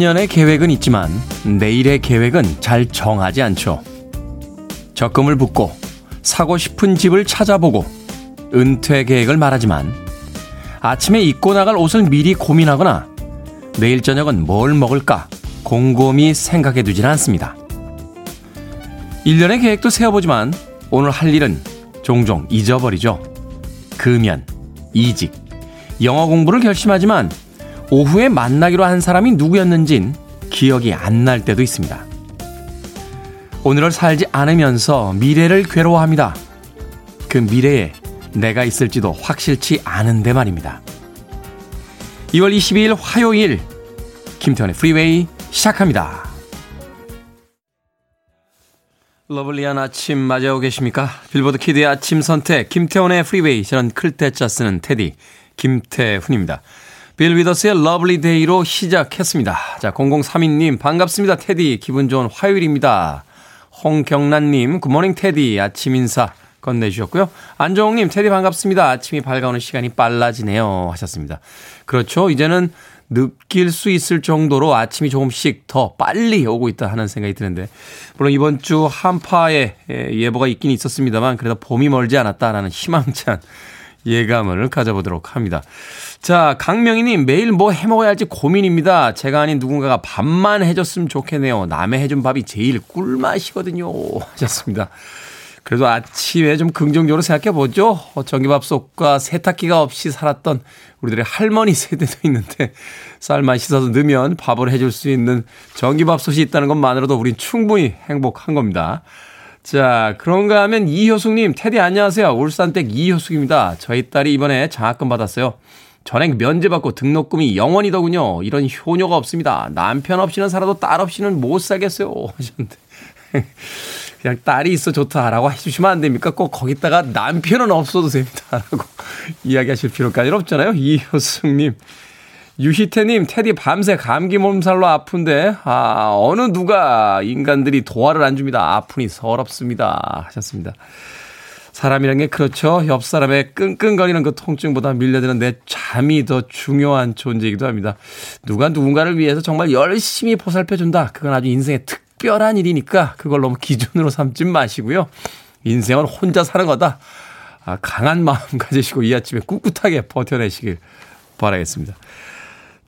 10년의 계획은 있지만 내일의 계획은 잘 정하지 않죠. 적금을 붓고 사고 싶은 집을 찾아보고 은퇴 계획을 말하지만 아침에 입고 나갈 옷을 미리 고민하거나 내일 저녁은 뭘 먹을까 곰곰이 생각해 두지는 않습니다. 1년의 계획도 세워보지만 오늘 할 일은 종종 잊어버리죠. 금연, 이직, 영어 공부를 결심하지만 오후에 만나기로 한 사람이 누구였는진 기억이 안 날 때도 있습니다. 오늘을 살지 않으면서 미래를 괴로워합니다. 그 미래에 내가 있을지도 확실치 않은데 말입니다. 2월 22일 화요일 김태훈의 프리웨이 시작합니다. lovely한 아침 맞이하고 계십니까? 빌보드 키드의 아침 선택 김태훈의 프리웨이 저는 클 태 자 쓰는 테디 김태훈입니다. 빌 위더스의 Lovely Day로 시작했습니다. 자 0032님 반갑습니다 테디 기분 좋은 화요일입니다. 홍경란님 good morning 테디 아침 인사 건네주셨고요. 안정욱님, 테디 반갑습니다. 아침이 밝아오는 시간이 빨라지네요. 하셨습니다. 그렇죠. 이제는 느낄 수 있을 정도로 아침이 조금씩 더 빨리 오고 있다 하는 생각이 드는데, 물론 이번 주 한파의 예보가 있긴 있었습니다만, 그래도 봄이 멀지 않았다라는 희망찬 예감을 가져보도록 합니다. 자, 강명희님, 매일 뭐 해먹어야 할지 고민입니다. 제가 아닌 누군가가 밥만 해줬으면 좋겠네요. 남의 해준 밥이 제일 꿀맛이거든요. 하셨습니다. 그래도 아침에 좀 긍정적으로 생각해 보죠. 전기밥솥과 세탁기가 없이 살았던 우리들의 할머니 세대도 있는데 쌀만 씻어서 넣으면 밥을 해줄 수 있는 전기밥솥이 있다는 것만으로도 우린 충분히 행복한 겁니다. 자, 그런가 하면 이효숙님, 테디 안녕하세요. 울산댁 이효숙입니다. 저희 딸이 이번에 장학금 받았어요. 전액 면제받고 등록금이 영원이더군요. 이런 효녀가 없습니다. 남편 없이는 살아도 딸 없이는 못 살겠어요. 하셨는데. 그냥 딸이 있어 좋다라고 해주시면 안 됩니까? 꼭 거기다가 남편은 없어도 됩니다라고 이야기하실 필요까지는 없잖아요. 이효승님. 유희태님, 테디 밤새 감기 몸살로 아픈데, 아, 어느 누가 인간들이 도화를 안 줍니다. 아프니 서럽습니다. 하셨습니다. 사람이란 게 그렇죠. 옆 사람의 끙끙거리는 그 통증보다 밀려드는 내 잠이 더 중요한 존재이기도 합니다. 누가 누군가를 위해서 정말 열심히 보살펴준다. 그건 아주 인생의 특 특별한 일이니까 그걸 너무 기준으로 삼지 마시고요. 인생은 혼자 사는 거다. 아, 강한 마음 가지시고 이 아침에 꿋꿋하게 버텨내시길 바라겠습니다.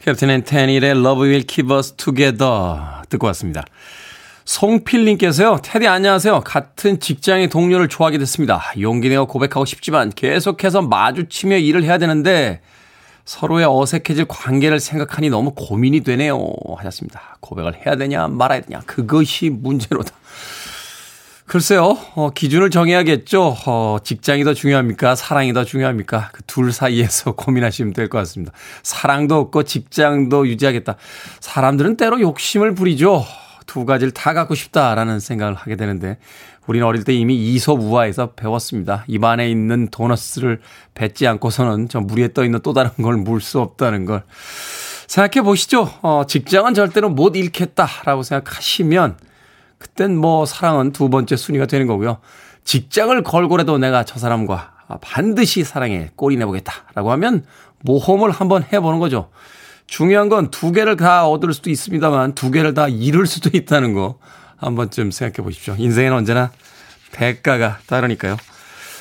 캡틴 앤테니의 Love Will Keep Us Together 듣고 왔습니다. 송필님께서요, 테디 안녕하세요. 같은 직장의 동료를 좋아하게 됐습니다. 용기 내어 고백하고 싶지만 계속해서 마주치며 일을 해야 되는데 서로의 어색해질 관계를 생각하니 너무 고민이 되네요. 하셨습니다. 고백을 해야 되냐 말아야 되냐 그것이 문제로다. 글쎄요, 어, 기준을 정해야겠죠. 어, 직장이 더 중요합니까? 사랑이 더 중요합니까? 그 둘 사이에서 고민하시면 될 것 같습니다. 사랑도 없고 직장도 유지하겠다. 사람들은 때로 욕심을 부리죠. 두 가지를 다 갖고 싶다라는 생각을 하게 되는데, 우리는 어릴 때 이미 이솝우화에서 배웠습니다. 입안에 있는 도너스를 뱉지 않고서는 저 물에 떠 있는 또 다른 걸 물 수 없다는 걸. 생각해 보시죠. 어, 직장은 절대로 못 잃겠다라고 생각하시면, 그땐 뭐 사랑은 두 번째 순위가 되는 거고요. 직장을 걸고라도 내가 저 사람과 반드시 사랑에 꼴이 내보겠다라고 하면 모험을 한번 해보는 거죠. 중요한 건 두 개를 다 얻을 수도 있습니다만 두 개를 다 잃을 수도 있다는 거 한 번쯤 생각해 보십시오. 인생은 언제나 대가가 따르니까요.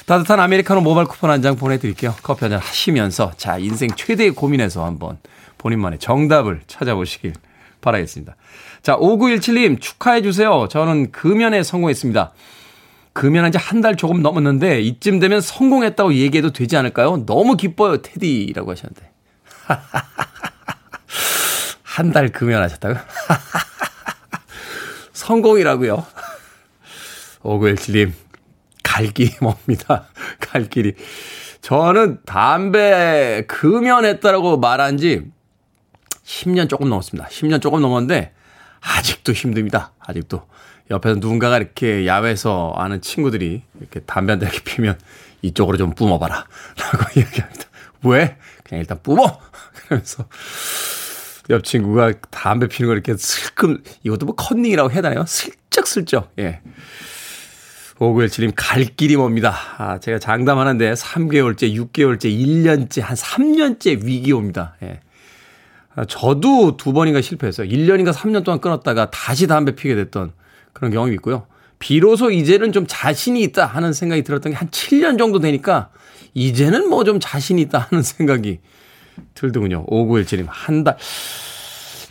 따뜻한 아메리카노 모바일 쿠폰 한 장 보내드릴게요. 커피 한 잔 하시면서 자 인생 최대의 고민에서 한번 본인만의 정답을 찾아보시길 바라겠습니다. 자, 5917님 축하해주세요. 저는 금연에 성공했습니다. 금연한 지 한 달 조금 넘었는데 이쯤 되면 성공했다고 얘기해도 되지 않을까요? 너무 기뻐요, 테디라고 하셨는데. 한 달 금연하셨다고요? 성공이라고요. 5917님, 갈 길이 멉니다. 갈 길이. 저는 담배 금연했다라고 말한 지 10년 조금 넘었습니다. 10년 조금 넘었는데 아직도 힘듭니다. 아직도. 옆에서 누군가가 이렇게 야외에서 아는 친구들이 이렇게 담배 한대 이렇게 피면 이쪽으로 좀 뿜어봐라. 라고 이야기합니다. 왜? 그냥 일단 뿜어! 그러면서 옆 친구가 담배 피는 걸 이렇게 슬금, 이것도 뭐 컨닝이라고 해야 되나요? 슬쩍슬쩍, 예. 5917님, 갈 길이 멉니다. 아, 제가 장담하는데 3개월째, 6개월째, 1년째, 한 3년째 위기 옵니다. 예. 아, 저도 두 번인가 실패했어요. 1년인가 3년 동안 끊었다가 다시 담배 피게 됐던 그런 경험이 있고요. 비로소 이제는 좀 자신이 있다 하는 생각이 들었던 게 한 7년 정도 되니까 이제는 뭐 좀 자신이 있다 하는 생각이 들더군요. 5917님, 한 달.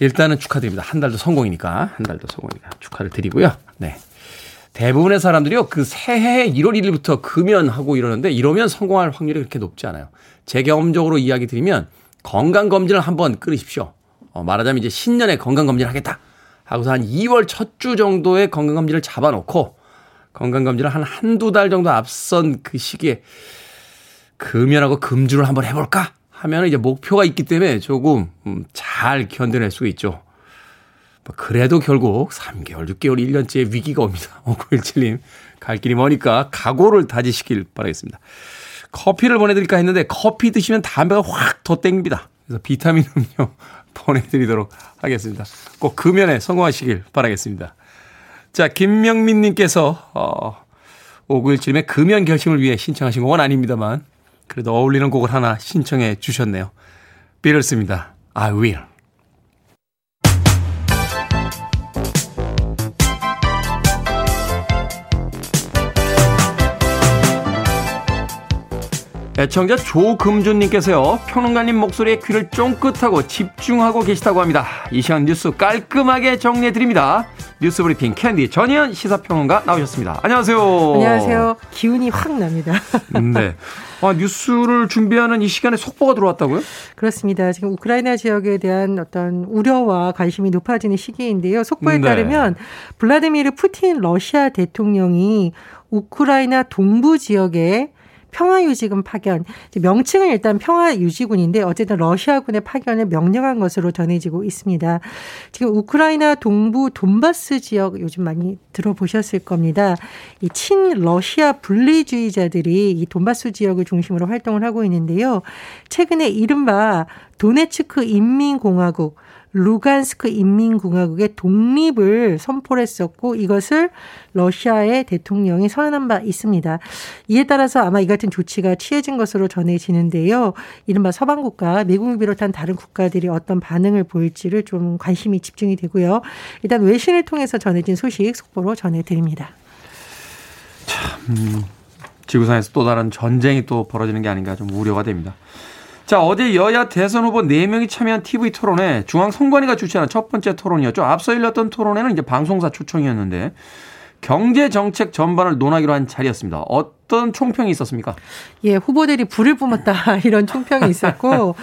일단은 축하드립니다. 한 달도 성공이니까. 한 달도 성공이니까 축하를 드리고요. 네. 대부분의 사람들이요, 그 새해 1월 1일부터 금연하고 이러는데 이러면 성공할 확률이 그렇게 높지 않아요. 제 경험적으로 이야기 드리면 건강검진을 한번 끊으십시오. 어, 말하자면 이제 신년에 건강검진을 하겠다. 하고서 한 2월 첫 주 정도에 건강검진을 잡아놓고 건강검진을 한 한두 달 정도 앞선 그 시기에 금연하고 금주를 한번 해볼까? 하면 이제 목표가 있기 때문에 조금 음, 잘 견뎌낼 수 있죠. 뭐 그래도 결국 3개월, 6개월, 1년째 위기가 옵니다. 5917님. 갈 길이 머니까 각오를 다지시길 바라겠습니다. 커피를 보내드릴까 했는데 커피 드시면 담배가 확 더 땡깁니다. 그래서 비타민 음료 보내드리도록 하겠습니다. 꼭 금연에 성공하시길 바라겠습니다. 자, 김명민 님께서, 어, 5917님의 금연 결심을 위해 신청하신 곡은 아닙니다만, 그래도 어울리는 곡을 하나 신청해 주셨네요. 비를습니다. I will. 애청자 조금준님께서요, 평론가님 목소리에 귀를 쫑긋하고 집중하고 계시다고 합니다. 이 시간 뉴스 깔끔하게 정리해드립니다. 뉴스 브리핑 캔디 전희연 시사평론가 나오셨습니다. 안녕하세요. 안녕하세요. 기운이 확 납니다. 네. 아, 뉴스를 준비하는 이 시간에 속보가 들어왔다고요? 그렇습니다. 지금 우크라이나 지역에 대한 어떤 우려와 관심이 높아지는 시기인데요. 속보에 네. 따르면 블라디미르 푸틴 러시아 대통령이 우크라이나 동부 지역에 평화유지군 파견. 명칭은 일단 평화유지군인데 어쨌든 러시아군의 파견을 명령한 것으로 전해지고 있습니다. 지금 우크라이나 동부 돈바스 지역 요즘 많이 들어보셨을 겁니다. 이 친러시아 분리주의자들이 이 돈바스 지역을 중심으로 활동을 하고 있는데요. 최근에 이른바 도네츠크 인민공화국 루간스크 인민공화국의 독립을 선포를 했었고 이것을 러시아의 대통령이 선언한 바 있습니다. 이에 따라서 아마 이 같은 조치가 취해진 것으로 전해지는데요. 이른바 서방 국가, 미국을 비롯한 다른 국가들이 어떤 반응을 보일지를 좀 관심이 집중이 되고요. 일단 외신을 통해서 전해진 소식 속보로 전해드립니다. 참, 음, 지구상에서 또 다른 전쟁이 또 벌어지는 게 아닌가 좀 우려가 됩니다. 자, 어제 여야 대선 후보 4명이 참여한 TV 토론회 중앙선관위가 주최하는 첫 번째 토론이었죠. 앞서 열렸던 토론회는 이제 방송사 초청이었는데 경제 정책 전반을 논하기로 한 자리였습니다. 어떤 총평이 있었습니까? 예, 후보들이 불을 뿜었다 이런 총평이 있었고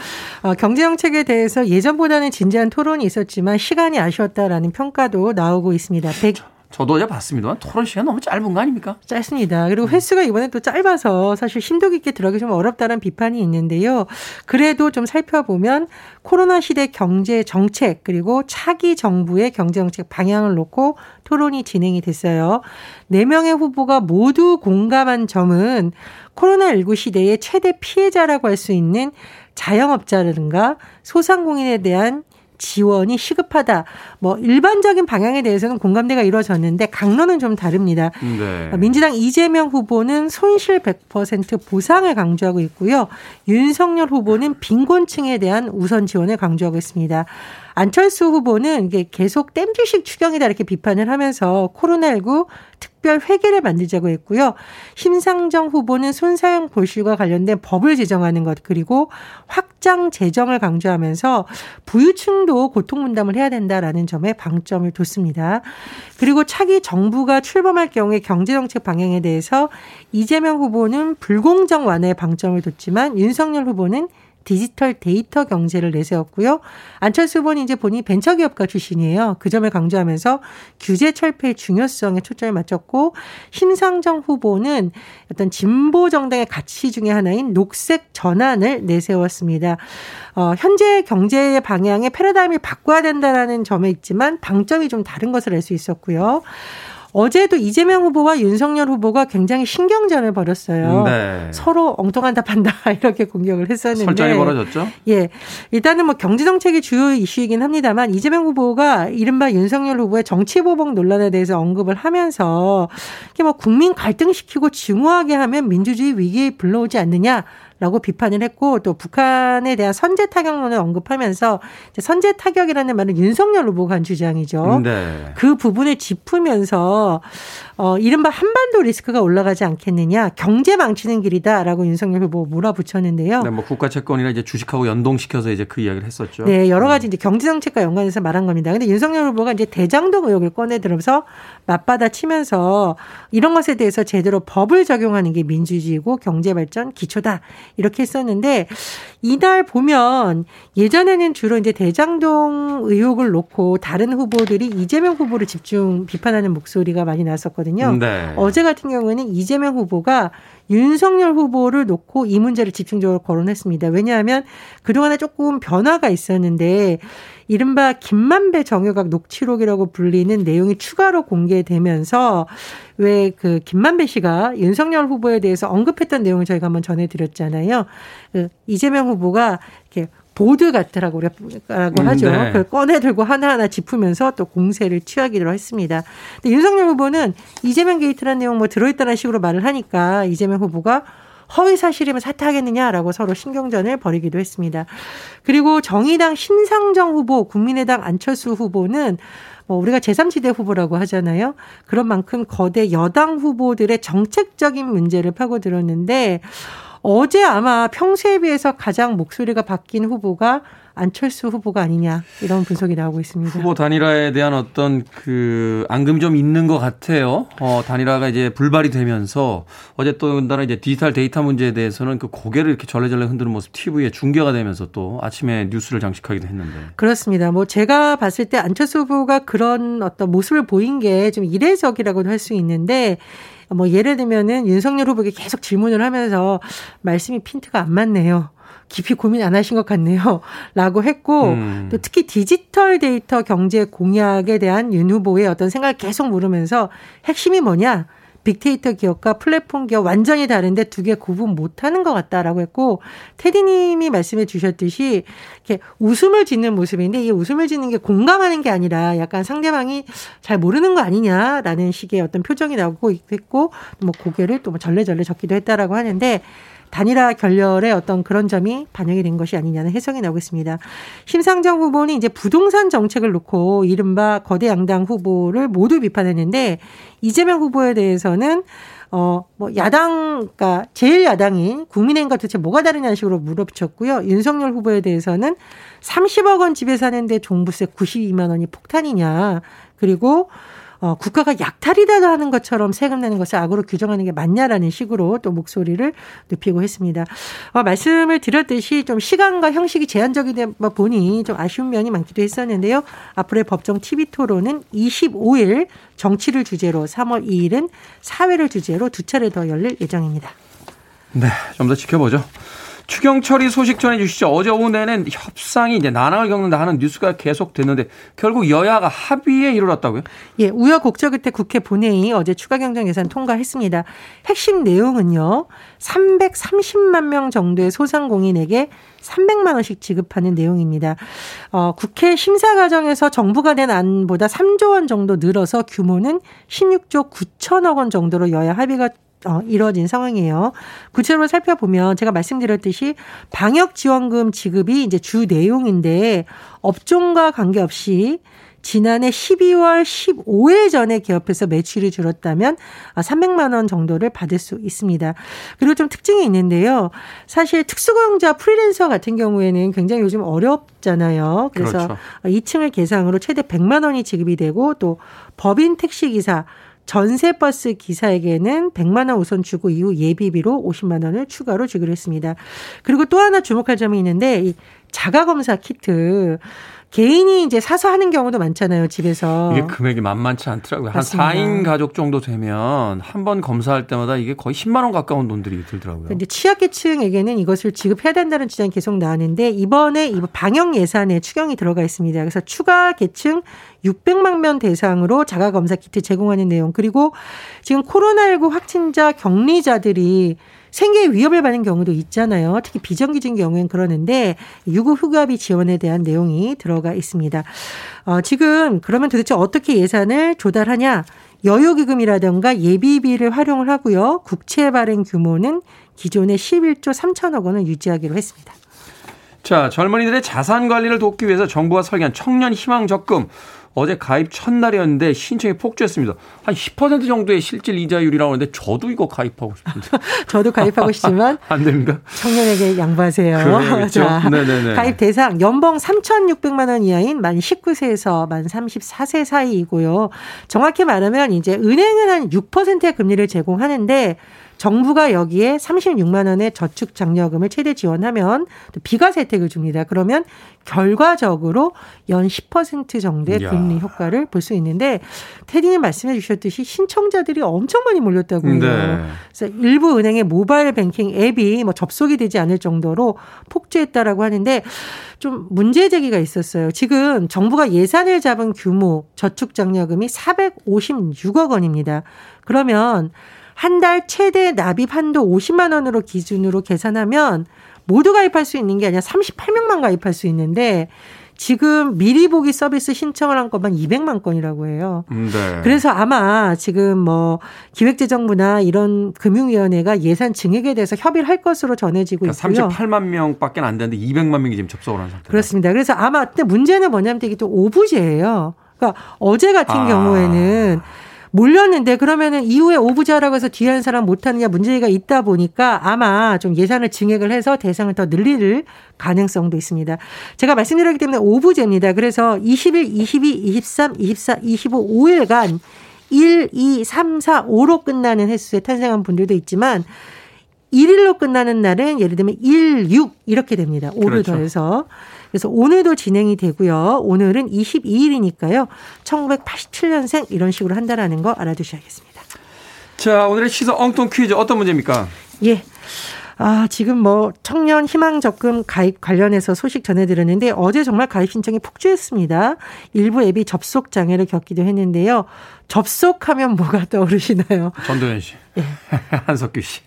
어, 경제 정책에 대해서 예전보다는 진지한 토론이 있었지만 시간이 아쉬웠다라는 평가도 나오고 있습니다. 100... 저도 어제 봤습니다만 토론 시간 너무 짧은 거 아닙니까? 짧습니다. 그리고 횟수가 이번에 또 짧아서 사실 심도 깊게 들어가기 좀 어렵다는 비판이 있는데요. 그래도 좀 살펴보면 코로나 시대 경제 정책 그리고 차기 정부의 경제 정책 방향을 놓고 토론이 진행이 됐어요. 네 명의 후보가 모두 공감한 점은 코로나19 시대의 최대 피해자라고 할 수 있는 자영업자라든가 소상공인에 대한 지원이 시급하다. 뭐 일반적인 방향에 대해서는 공감대가 이루어졌는데 강론은 좀 다릅니다. 네. 민주당 이재명 후보는 손실 100% 보상을 강조하고 있고요. 윤석열 후보는 빈곤층에 대한 우선 지원을 강조하고 있습니다. 안철수 후보는 이게 계속 땜질식 추경이다 이렇게 비판을 하면서 코로나19 특별 회계를 만들자고 했고요. 심상정 후보는 손사용 보실과 관련된 법을 제정하는 것 그리고 확장 재정을 강조하면서 부유층도 고통 분담을 해야 된다라는 점에 방점을 뒀습니다. 그리고 차기 정부가 출범할 경우에 경제정책 방향에 대해서 이재명 후보는 불공정 완화에 방점을 뒀지만 윤석열 후보는 디지털 데이터 경제를 내세웠고요. 안철수 후보는 이제 본인이 벤처기업가 출신이에요. 그 점을 강조하면서 규제 철폐의 중요성에 초점을 맞췄고 심상정 후보는 어떤 진보 정당의 가치 중의 하나인 녹색 전환을 내세웠습니다. 어, 현재 경제 방향의 패러다임을 바꿔야 된다라는 점에 있지만 방점이 좀 다른 것을 알 수 있었고요. 어제도 이재명 후보와 윤석열 후보가 굉장히 신경전을 벌였어요. 네. 서로 엉뚱한 답한다 이렇게 공격을 했었는데 설전이 벌어졌죠. 예, 일단은 뭐 경제 정책이 주요 이슈이긴 합니다만 이재명 후보가 이른바 윤석열 후보의 정치 보복 논란에 대해서 언급을 하면서 이게 뭐 국민 갈등시키고 증오하게 하면 민주주의 위기에 불러오지 않느냐. 라고 비판을 했고 또 북한에 대한 선제 타격론을 언급하면서 선제 타격이라는 말은 윤석열 후보가 한 주장이죠. 네. 그 부분을 짚으면서 어 이른바 한반도 리스크가 올라가지 않겠느냐 경제 망치는 길이다라고 윤석열 후보 몰아붙였는데요. 네, 뭐 국가 채권이나 이제 주식하고 연동시켜서 이제 그 이야기를 했었죠. 네, 여러 가지 이제 경제 정책과 연관해서 말한 겁니다. 근데 윤석열 후보가 이제 대장동 의혹을 꺼내 들어서 맞받아 치면서 이런 것에 대해서 제대로 법을 적용하는 게 민주주의고 경제 발전 기초다. 이렇게 했었는데 이날 보면 예전에는 주로 이제 대장동 의혹을 놓고 다른 후보들이 이재명 후보를 집중 비판하는 목소리가 많이 나왔었거든요. 네. 어제 같은 경우에는 이재명 후보가 윤석열 후보를 놓고 이 문제를 집중적으로 거론했습니다. 왜냐하면 그동안에 조금 변화가 있었는데 이른바 김만배 정유각 녹취록이라고 불리는 내용이 추가로 공개되면서 왜 그 김만배 씨가 윤석열 후보에 대해서 언급했던 내용을 저희가 한번 전해드렸잖아요. 그 이재명 후보가 이렇게 보드 같으라고 라고 하죠. 네. 그걸 꺼내 들고 하나하나 짚으면서 또 공세를 취하기로 했습니다. 근데 윤석열 후보는 이재명 게이트라는 내용 뭐 들어있다는 식으로 말을 하니까 이재명 후보가 허위 사실이면 사퇴하겠느냐라고 서로 신경전을 벌이기도 했습니다. 그리고 정의당 심상정 후보, 국민의당 안철수 후보는 뭐 우리가 제3지대 후보라고 하잖아요. 그런 만큼 거대 양당 후보들의 정책적인 문제를 파고들었는데 어제 아마 평소에 비해서 가장 목소리가 바뀐 후보가 안철수 후보가 아니냐 이런 분석이 나오고 있습니다. 후보 단일화에 대한 어떤 그 앙금이 좀 있는 것 같아요. 어, 단일화가 이제 불발이 되면서 어제 또 더나 이제 디지털 데이터 문제에 대해서는 그 고개를 이렇게 절레절레 흔드는 모습 TV에 중계가 되면서 또 아침에 뉴스를 장식하기도 했는데. 그렇습니다. 뭐 제가 봤을 때 안철수 후보가 그런 어떤 모습을 보인 게 좀 이례적이라고도 할 수 있는데 뭐 예를 들면은 윤석열 후보에게 계속 질문을 하면서 말씀이 핀트가 안 맞네요. 깊이 고민 안 하신 것 같네요. 라고 했고, 음. 또 특히 디지털 데이터 경제 공약에 대한 윤 후보의 어떤 생각을 계속 물으면서 핵심이 뭐냐? 빅데이터 기업과 플랫폼 기업 완전히 다른데 두 개 구분 못 하는 것 같다라고 했고, 테디 님이 말씀해 주셨듯이, 이렇게 웃음을 짓는 모습인데, 이 웃음을 짓는 게 공감하는 게 아니라 약간 상대방이 잘 모르는 거 아니냐라는 식의 어떤 표정이 나오고 있고, 뭐 고개를 또 뭐 절레절레 적기도 했다라고 하는데, 단일화 결렬의 어떤 그런 점이 반영이 된 것이 아니냐는 해석이 나오고 있습니다. 심상정 후보는 이제 부동산 정책을 놓고 이른바 거대 양당 후보를 모두 비판했는데 이재명 후보에 대해서는 어, 뭐, 야당, 그니까, 제일 야당인 국민의힘과 도대체 뭐가 다르냐는 식으로 물어붙였고요. 윤석열 후보에 대해서는 30억 원 집에 사는데 종부세 92만 원이 폭탄이냐. 그리고 어, 국가가 약탈이다 하는 것처럼 세금 내는 것을 악으로 규정하는 게 맞냐라는 식으로 또 목소리를 높이고 했습니다. 어, 말씀을 드렸듯이 좀 시간과 형식이 제한적이다 보니 좀 아쉬운 면이 많기도 했었는데요. 앞으로의 법정 TV 토론은 25일 정치를 주제로 3월 2일은 사회를 주제로 두 차례 더 열릴 예정입니다. 네, 좀 더 지켜보죠. 추경처리 소식 전해 주시죠. 어제 오후 내는 협상이 이제 난항을 겪는다 하는 뉴스가 계속 됐는데 결국 여야가 합의에 이르렀다고요? 예, 우여곡절 끝에 국회 본회의 어제 추가 경정 예산 통과했습니다. 핵심 내용은요. 330만 명 정도의 소상공인에게 300만 원씩 지급하는 내용입니다. 어, 국회 심사 과정에서 정부가 낸 안보다 3조 원 정도 늘어서 규모는 16조 9천억 원 정도로 여야 합의가 어, 이뤄진 상황이에요. 구체적으로 살펴보면 제가 말씀드렸듯이 방역 지원금 지급이 이제 주 내용인데 업종과 관계없이 지난해 12월 15일 전에 기업에서 매출이 줄었다면 300만 원 정도를 받을 수 있습니다. 그리고 좀 특징이 있는데요. 사실 특수고용자 프리랜서 같은 경우에는 굉장히 요즘 어렵잖아요. 그래서 그렇죠. 2층을 계상으로 최대 100만 원이 지급이 되고 또 법인 택시기사 전세버스 기사에게는 100만 원 우선 주고 이후 예비비로 50만 원을 추가로 주기로 했습니다. 그리고 또 하나 주목할 점이 있는데 이 자가검사 키트 개인이 이제 사서 하는 경우도 많잖아요, 집에서. 이게 금액이 만만치 않더라고요. 맞습니다. 한 4인 가족 정도 되면 한 번 검사할 때마다 이게 거의 10만 원 가까운 돈들이 들더라고요. 근데 취약계층에게는 이것을 지급해야 된다는 주장이 계속 나왔는데 이번에 이 방역 예산에 추경이 들어가 있습니다. 그래서 추가 계층 600만 명 대상으로 자가 검사 키트 제공하는 내용 그리고 지금 코로나19 확진자 격리자들이 생계 위협을 받는 경우도 있잖아요. 특히 비정규직인 경우엔 그러는데 유급 휴가비 지원에 대한 내용이 들어가 있습니다. 어, 지금 그러면 도대체 어떻게 예산을 조달하냐? 여유기금이라든가 예비비를 활용을 하고요. 국채 발행 규모는 기존의 11조 3천억 원을 유지하기로 했습니다. 자, 젊은이들의 자산 관리를 돕기 위해서 정부가 설계한 청년 희망 적금 어제 가입 첫날이었는데 신청이 폭주했습니다. 한 10% 정도의 실질 이자율이라고 하는데 저도 이거 가입하고 싶은데. 저도 가입하고 싶지만 안 됩니까? 청년에게 양보하세요. 그렇죠. 자, 네네네. 가입 대상 연봉 3,600만 원 이하인 만 19세에서 만 34세 사이이고요. 정확히 말하면 이제 은행은 한 6%의 금리를 제공하는데 정부가 여기에 36만 원의 저축 장려금을 최대 지원하면 또 비과세 혜택을 줍니다. 그러면 결과적으로 연 10% 정도의 야. 금리 효과를 볼 수 있는데 테디님 말씀해 주셨듯이 신청자들이 엄청 많이 몰렸다고요. 네. 그래서 일부 은행의 모바일 뱅킹 앱이 뭐 접속이 되지 않을 정도로 폭주했다라고 하는데 좀 문제 제기가 있었어요. 지금 정부가 예산을 잡은 규모 저축 장려금이 456억 원입니다. 그러면 한 달 최대 납입 한도 50만 원으로 기준으로 계산하면 모두 가입할 수 있는 게 아니라 38명만 가입할 수 있는데 지금 미리 보기 서비스 신청을 한 것만 200만 건이라고 해요. 음, 네. 그래서 아마 지금 뭐 기획재정부나 이런 금융위원회가 예산 증액에 대해서 협의를 할 것으로 전해지고 그러니까 있고요. 38만 명밖에 안 되는데 200만 명이 지금 접속을 한 상태. 그렇습니다. 그래서 아마 근데 문제는 뭐냐면 이게 또 오부제예요. 그러니까 어제 같은 아. 경우에는 몰렸는데 그러면은 이후에 오부자라고 해서 뒤에 하는 사람 못하느냐 문제가 있다 보니까 아마 좀 예산을 증액을 해서 대상을 더 늘릴 가능성도 있습니다. 제가 말씀드렸기 때문에 오부제입니다. 그래서 20일, 22, 23, 24, 25, 5일간 1, 2, 3, 4, 5로 끝나는 횟수에 탄생한 분들도 있지만 1일로 끝나는 날은 예를 들면 1, 6 이렇게 됩니다. 5를 그렇죠. 더해서. 그래서 오늘도 진행이 되고요. 오늘은 22일이니까요. 1987년생 이런 식으로 한다라는 거 알아두셔야겠습니다. 자, 오늘의 시사 엉뚱 퀴즈 어떤 문제입니까? 예. 아, 지금 뭐 청년 희망 적금 가입 관련해서 소식 전해드렸는데 어제 정말 가입 신청이 폭주했습니다. 일부 앱이 접속 장애를 겪기도 했는데요. 접속하면 뭐가 떠오르시나요? 전도연 씨. 네. 한석규 씨.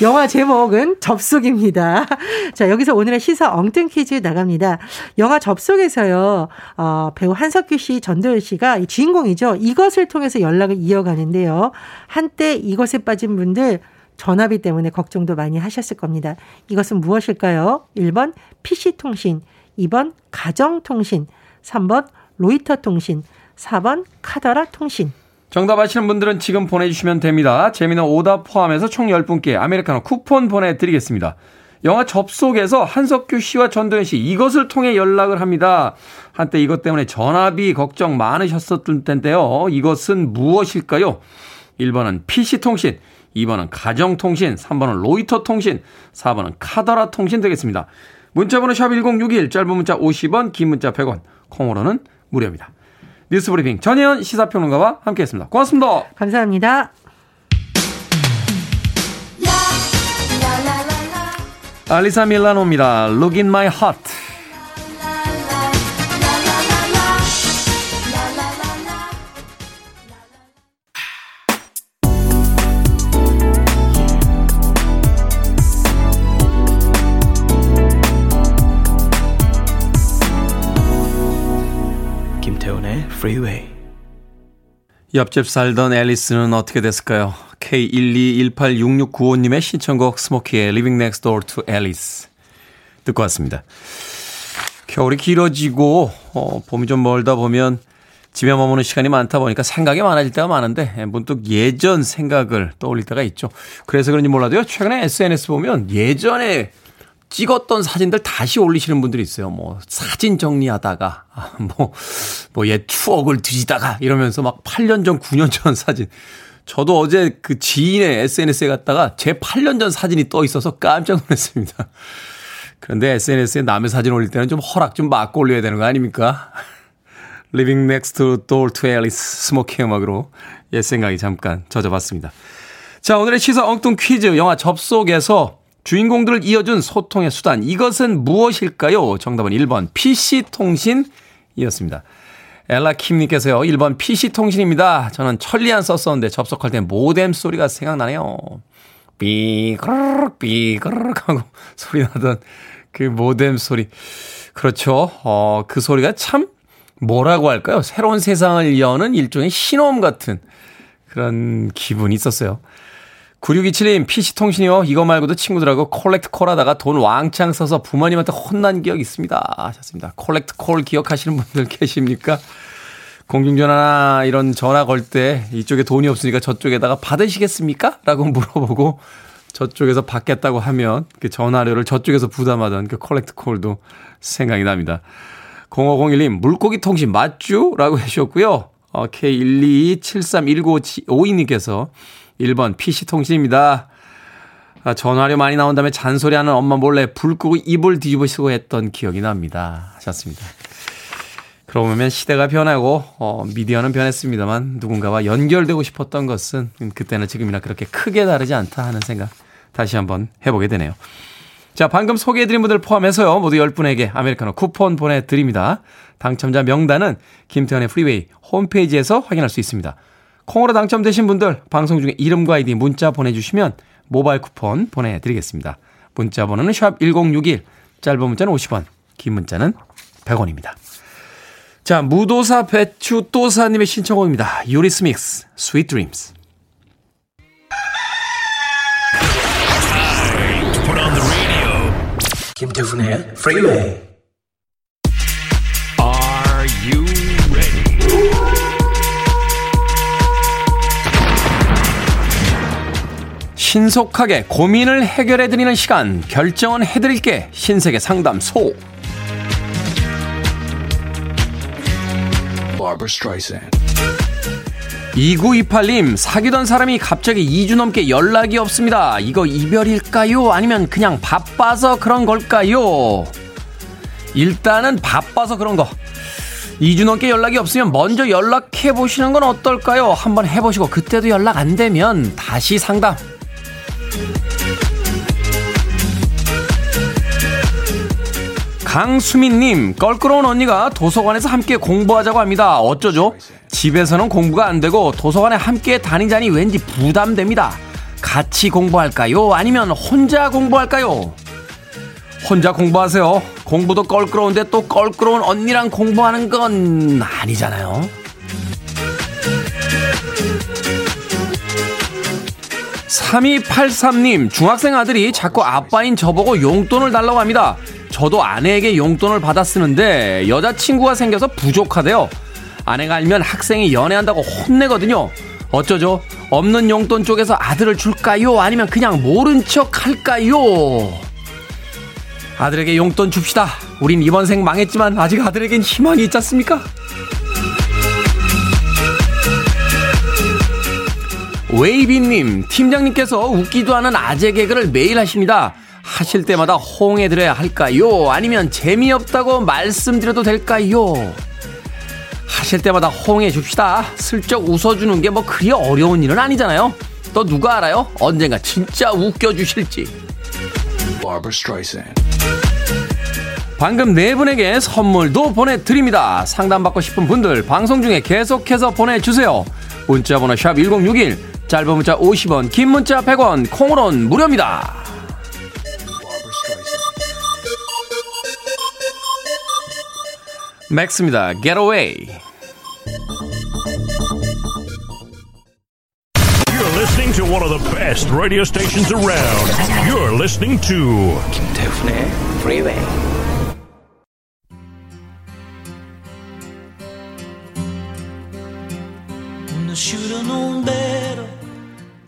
영화 제목은 접속입니다. 자, 여기서 오늘의 시사 엉뚱 퀴즈 나갑니다. 영화 접속에서요, 어, 배우 한석규 씨, 전도연 씨가 주인공이죠. 이것을 통해서 연락을 이어가는데요. 한때 이것에 빠진 분들 전화비 때문에 걱정도 많이 하셨을 겁니다. 이것은 무엇일까요? 1번 PC통신, 2번 가정통신, 3번 로이터 통신, 4번 카더라 통신. 정답 아시는 분들은 지금 보내주시면 됩니다. 재미는 오답 포함해서 총 10분께 아메리카노 쿠폰 보내드리겠습니다. 영화 접속에서 한석규 씨와 전도연 씨 이것을 통해 연락을 합니다. 한때 이것 때문에 전화비 걱정 많으셨었을 텐데요. 이것은 무엇일까요? 1번은 PC통신, 2번은 가정통신, 3번은 로이터 통신, 4번은 카더라 통신 되겠습니다. 문자번호 샵 1061, 짧은 문자 50원, 긴 문자 100원, 콩으로는 무료입니다. 뉴스브리핑 전혜연 시사평론가와 함께했습니다. 고맙습니다. 감사합니다. 알리사 밀라노입니다. Look in my heart. Freeway. 옆집 살던 앨리스는 어떻게 됐을까요? K12186695님의 신청곡 스모키의 Living Next Door to Alice 듣고 왔습니다. 겨울이 길어지고 어, 봄이 좀 멀다 보면 집에 머무는 시간이 많다 보니까 생각이 많아질 때가 많은데 문득 예전 생각을 떠올릴 때가 있죠. 그래서 그런지 몰라도요. 최근에 SNS 보면 예전에 찍었던 사진들 다시 올리시는 분들이 있어요. 뭐 사진 정리하다가 뭐뭐 옛 추억을 뒤지다가 이러면서 막 8년 전, 9년 전 사진. 저도 어제 그 지인의 SNS에 갔다가 제 8년 전 사진이 떠 있어서 깜짝 놀랐습니다. 그런데 SNS에 남의 사진 올릴 때는 좀 허락 좀 받고 올려야 되는 거 아닙니까? Living Next Door to Alice 스모키 음악으로 옛 생각에 잠깐 젖어봤습니다. 자, 오늘의 시사 엉뚱 퀴즈 영화 접속에서 주인공들을 이어준 소통의 수단 이것은 무엇일까요? 정답은 1번 PC통신이었습니다. 엘라 킴님께서요. 1번 PC통신입니다. 저는 천리안 썼었는데 접속할 때 모뎀 소리가 생각나네요. 삐그르륵 삐그르륵 하고 소리 나던 그 모뎀 소리. 그렇죠. 어, 그 소리가 참 뭐라고 할까요? 새로운 세상을 여는 일종의 신호음 같은 그런 기분이 있었어요. 9627님, PC통신이요. 이거 말고도 친구들하고 콜렉트 콜 하다가 돈 왕창 써서 부모님한테 혼난 기억 있습니다. 하셨습니다. 콜렉트 콜 기억하시는 분들 계십니까? 공중전화나 이런 전화 걸 때 이쪽에 돈이 없으니까 저쪽에다가 받으시겠습니까? 라고 물어보고 저쪽에서 받겠다고 하면 그 전화료를 저쪽에서 부담하던 그 콜렉트 콜도 생각이 납니다. 0501님, 물고기 통신 맞죠? 라고 해주셨고요. 어, K1273195님께서 1번 PC통신입니다. 아, 전화료 많이 나온 다음에 잔소리하는 엄마 몰래 불 끄고 이불 뒤집으시고 했던 기억이 납니다. 하셨습니다. 그러고 보면 시대가 변하고 어, 미디어는 변했습니다만 누군가와 연결되고 싶었던 것은 그때나 지금이나 그렇게 크게 다르지 않다 하는 생각 다시 한번 해보게 되네요. 자, 방금 소개해드린 분들 포함해서요, 모두 10분에게 아메리카노 쿠폰 보내드립니다. 당첨자 명단은 김태훈의 프리웨이 홈페이지에서 확인할 수 있습니다. 콩으로 당첨되신 분들 방송 중에 이름과 아이디 문자 보내주시면 모바일 쿠폰 보내드리겠습니다. 문자 번호는 샵 1061, 짧은 문자는 50원, 긴 문자는 100원입니다. 자, 무도사 배추 또사님의 신청곡입니다. 유리스믹스, Sweet Dreams. 김태훈의 Freeway. Are 신속하게 고민을 해결해드리는 시간, 결정은 해드릴게, 신세계 상담소. 2928님, 사귀던 사람이 갑자기 2주 넘게 연락이 없습니다. 이거 이별일까요? 아니면 그냥 바빠서 그런 걸까요? 일단은 바빠서 그런 거. 2주 넘게 연락이 없으면 먼저 연락해 보시는 건 어떨까요? 한번 해보시고 그때도 연락 안 되면 다시 상담 강수민님, 껄끄러운 언니가 도서관에서 함께 공부하자고 합니다. 어쩌죠? 집에서는 공부가 안 되고 도서관에 함께 다니자니 왠지 부담됩니다. 같이 공부할까요? 아니면 혼자 공부할까요? 혼자 공부하세요. 공부도 껄끄러운데 또 껄끄러운 언니랑 공부하는 건 아니잖아요. 3283님, 중학생 아들이 자꾸 아빠인 저보고 용돈을 달라고 합니다. 저도 아내에게 용돈을 받아 쓰는데 여자친구가 생겨서 부족하대요. 아내가 알면 학생이 연애한다고 혼내거든요. 어쩌죠? 없는 용돈 쪽에서 아들을 줄까요? 아니면 그냥 모른 척 할까요? 아들에게 용돈 줍시다. 우린 이번 생 망했지만 아직 아들에겐 희망이 있지 않습니까? 웨이비님, 팀장님께서 웃기도 않은 아재 개그를 매일 하십니다. 하실 때마다 호응해드려야 할까요? 아니면 재미없다고 말씀드려도 될까요? 하실 때마다 호응해 줍시다. 슬쩍 웃어주는 게 뭐 그리 어려운 일은 아니잖아요. 또 누가 알아요? 언젠가 진짜 웃겨주실지. 방금 네 분에게 선물도 보내드립니다. 상담받고 싶은 분들 방송 중에 계속해서 보내주세요. 문자번호 샵 1061 짧은 문자 50원, 긴 문자 100원, 콩으론 무료입니다. 맥스입니다. Get away. You're listening to one of the best radio stations around. You're listening to 김태훈의 Freeway.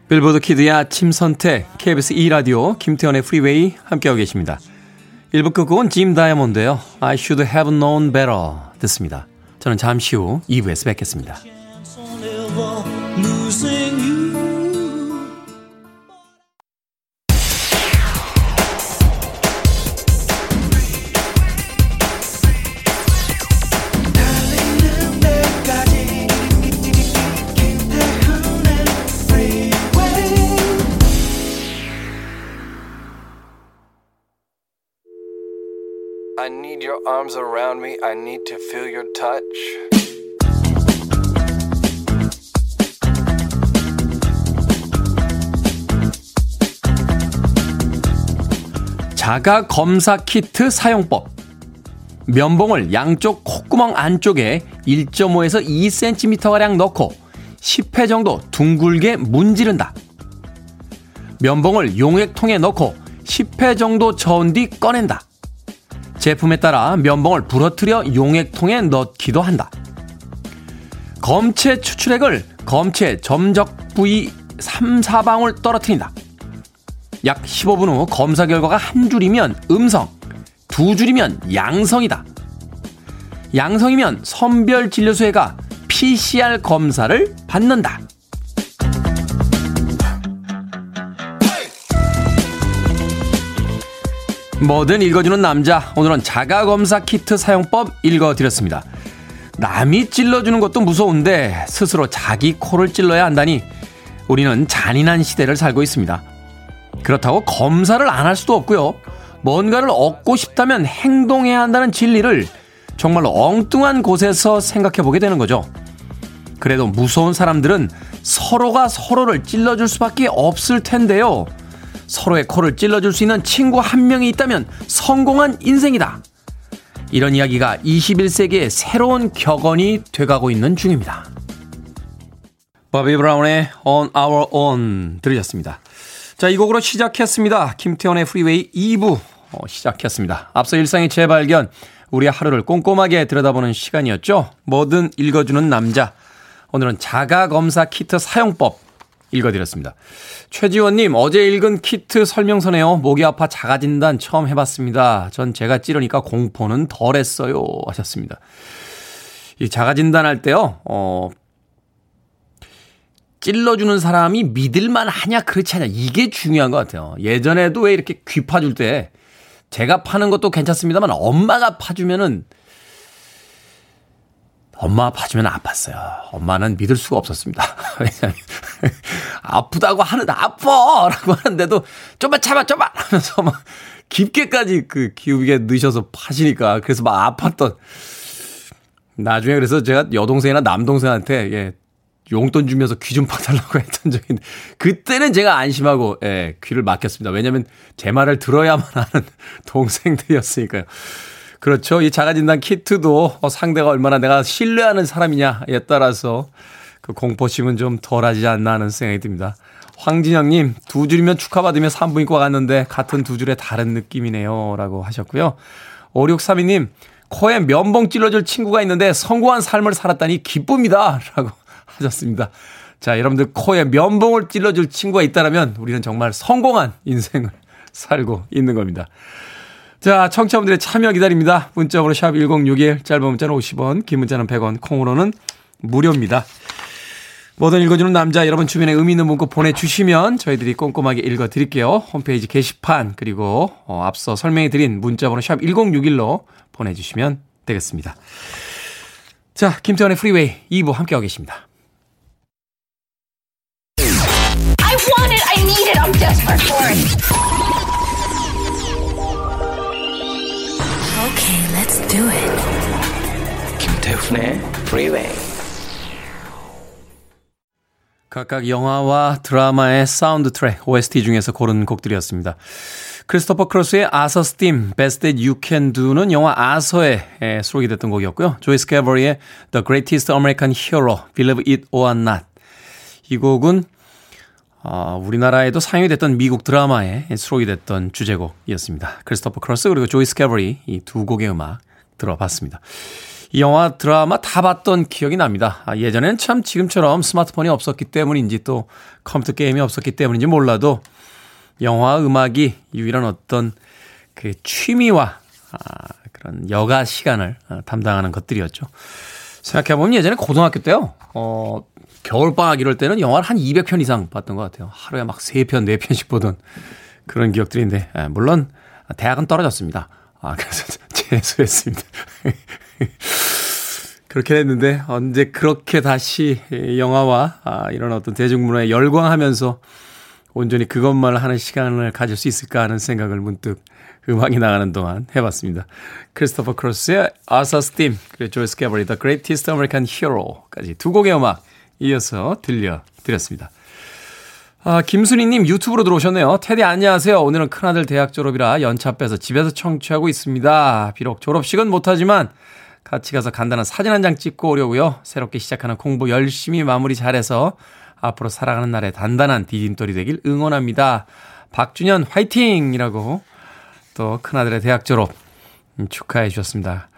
빌보드 키드의 아침 선택 KBS 2라디오 김태현의 프리웨이 함께하고 계십니다. 1부 끝곡은 짐 다이아몬드예요. I should have known better 듣습니다. 저는 잠시 후 2부에서 뵙겠습니다. Your arms around me. I need to feel your touch. 자가 검사 키트 사용법. 면봉을 양쪽 콧구멍 안쪽에 1.5에서 2cm가량 넣고 10회 정도 둥글게 문지른다. 면봉을 용액통에 넣고 10회 정도 저은 뒤 꺼낸다. 제품에 따라 면봉을 부러뜨려 용액통에 넣기도 한다. 검체 추출액을 검체 점적 부위 3, 4방울 떨어뜨린다. 약 15분 후 검사 결과가 한 줄이면 음성, 두 줄이면 양성이다. 양성이면 선별 진료소에 가 PCR 검사를 받는다. 뭐든 읽어주는 남자. 오늘은 자가검사 키트 사용법 읽어드렸습니다. 남이 찔러주는 것도 무서운데 스스로 자기 코를 찔러야 한다니 우리는 잔인한 시대를 살고 있습니다. 그렇다고 검사를 안 할 수도 없고요. 뭔가를 얻고 싶다면 행동해야 한다는 진리를 정말로 엉뚱한 곳에서 생각해 보게 되는 거죠. 그래도 무서운 사람들은 서로가 서로를 찔러줄 수밖에 없을 텐데요. 서로의 코를 찔러줄 수 있는 친구 한 명이 있다면 성공한 인생이다. 이런 이야기가 21세기의 새로운 격언이 돼가고 있는 중입니다. 바비 브라운의 On Our Own 들으셨습니다. 자, 이 곡으로 시작했습니다. 김태훈의 프리웨이 2부 어, 시작했습니다. 앞서 일상의 재발견, 우리의 하루를 꼼꼼하게 들여다보는 시간이었죠. 뭐든 읽어주는 남자. 오늘은 자가검사 키트 사용법 읽어드렸습니다. 최지원님, 어제 읽은 키트 설명서네요. 목이 아파 자가진단 처음 해봤습니다. 전 제가 찌르니까 공포는 덜 했어요. 하셨습니다. 이 자가진단 할 때요, 어, 찔러주는 사람이 믿을만 하냐, 그렇지 않냐. 이게 중요한 것 같아요. 예전에도 왜 이렇게 귀 파줄 때 제가 파는 것도 괜찮습니다만 엄마가 파주면은 엄마 파주면 아팠어요. 엄마는 믿을 수가 없었습니다. 왜냐면 아프다고 하는 아파라고 하는데도 좀만 참아 좀만 하면서 막 깊게까지 그 기우비게 넣으셔서 파시니까 그래서 막 아팠던 나중에 그래서 제가 여동생이나 남동생한테 예 용돈 주면서 귀좀 봐달라고 했던 적이 있는데 그때는 제가 안심하고 예 귀를 막혔습니다. 왜냐하면 제 말을 들어야만 하는 동생들이었으니까요. 그렇죠. 이 자가진단 키트도 어, 상대가 얼마나 내가 신뢰하는 사람이냐에 따라서 그 공포심은 좀 덜하지 않나 하는 생각이 듭니다. 황진영님, 두 줄이면 축하받으며 산부인과 갔는데 같은 두 줄에 다른 느낌이네요. 라고 하셨고요. 5632님, 코에 면봉 찔러줄 친구가 있는데 성공한 삶을 살았다니 기쁩니다. 라고 하셨습니다. 자, 여러분들 코에 면봉을 찔러줄 친구가 있다면 우리는 정말 성공한 인생을 살고 있는 겁니다. 자, 청취자분들의 참여 기다립니다. 문자번호 샵 1061, 짧은 문자는 50원, 긴 문자는 100원, 콩으로는 무료입니다. 뭐든 읽어주는 남자, 여러분 주변에 의미 있는 문구 보내주시면 저희들이 꼼꼼하게 읽어드릴게요. 홈페이지 게시판, 그리고 어, 앞서 설명해드린 문자번호 샵 1061로 보내주시면 되겠습니다. 자, 김태훈의 프리웨이 2부 함께하고 계십니다. I want it. I need it. I'm desperate for it. Do it. 김태훈의 Freeway. 각각 영화와 드라마의 사운드 트랙, OST 중에서 고른 곡들이었습니다. 크리스토퍼 크로스의 Arthur's Theme, Best That You Can Do는 영화 아서에 수록이 됐던 곡이었고요. 조이 스카버리의 The Greatest American Hero, Believe It or Not. 이 곡은 어, 우리나라에도 사용이 됐던 미국 드라마에 수록이 됐던 주제곡이었습니다. 크리스토퍼 크로스 그리고 조이 스카버리 이 두 곡의 음악 들어봤습니다. 이 영화 드라마 다 봤던 기억이 납니다. 아, 예전엔 참 지금처럼 스마트폰이 없었기 때문인지 또 컴퓨터 게임이 없었기 때문인지 몰라도 영화 음악이 유일한 어떤 그 취미와 아, 그런 여가 시간을 아, 담당하는 것들이었죠. 생각해보면 예전에 고등학교 때요, 어, 겨울방학 이럴 때는 영화를 한 200편 이상 봤던 것 같아요. 하루에 막 3편, 4편씩 보던 그런 기억들인데, 예, 물론 대학은 떨어졌습니다. 아, 그래서 재수했습니다. 그렇게 했는데 언제 그렇게 다시 영화와 아, 이런 어떤 대중문화에 열광하면서 온전히 그것만 하는 시간을 가질 수 있을까 하는 생각을 문득 음악이 나가는 동안 해봤습니다. 크리스토퍼 크로스의 Arthur's Theme, 그리고 조이 스카버리 The Greatest American Hero까지 두 곡의 음악 이어서 들려드렸습니다. 아, 김순희님 유튜브로 들어오셨네요. 테디 안녕하세요. 오늘은 큰아들 대학 졸업이라 연차 빼서 집에서 청취하고 있습니다. 비록 졸업식은 못하지만 같이 가서 간단한 사진 한 장 찍고 오려고요. 새롭게 시작하는 공부 열심히 마무리 잘해서 앞으로 살아가는 날에 단단한 디딤돌이 되길 응원합니다. 박준현 화이팅이라고 또 큰아들의 대학 졸업 축하해 주셨습니다.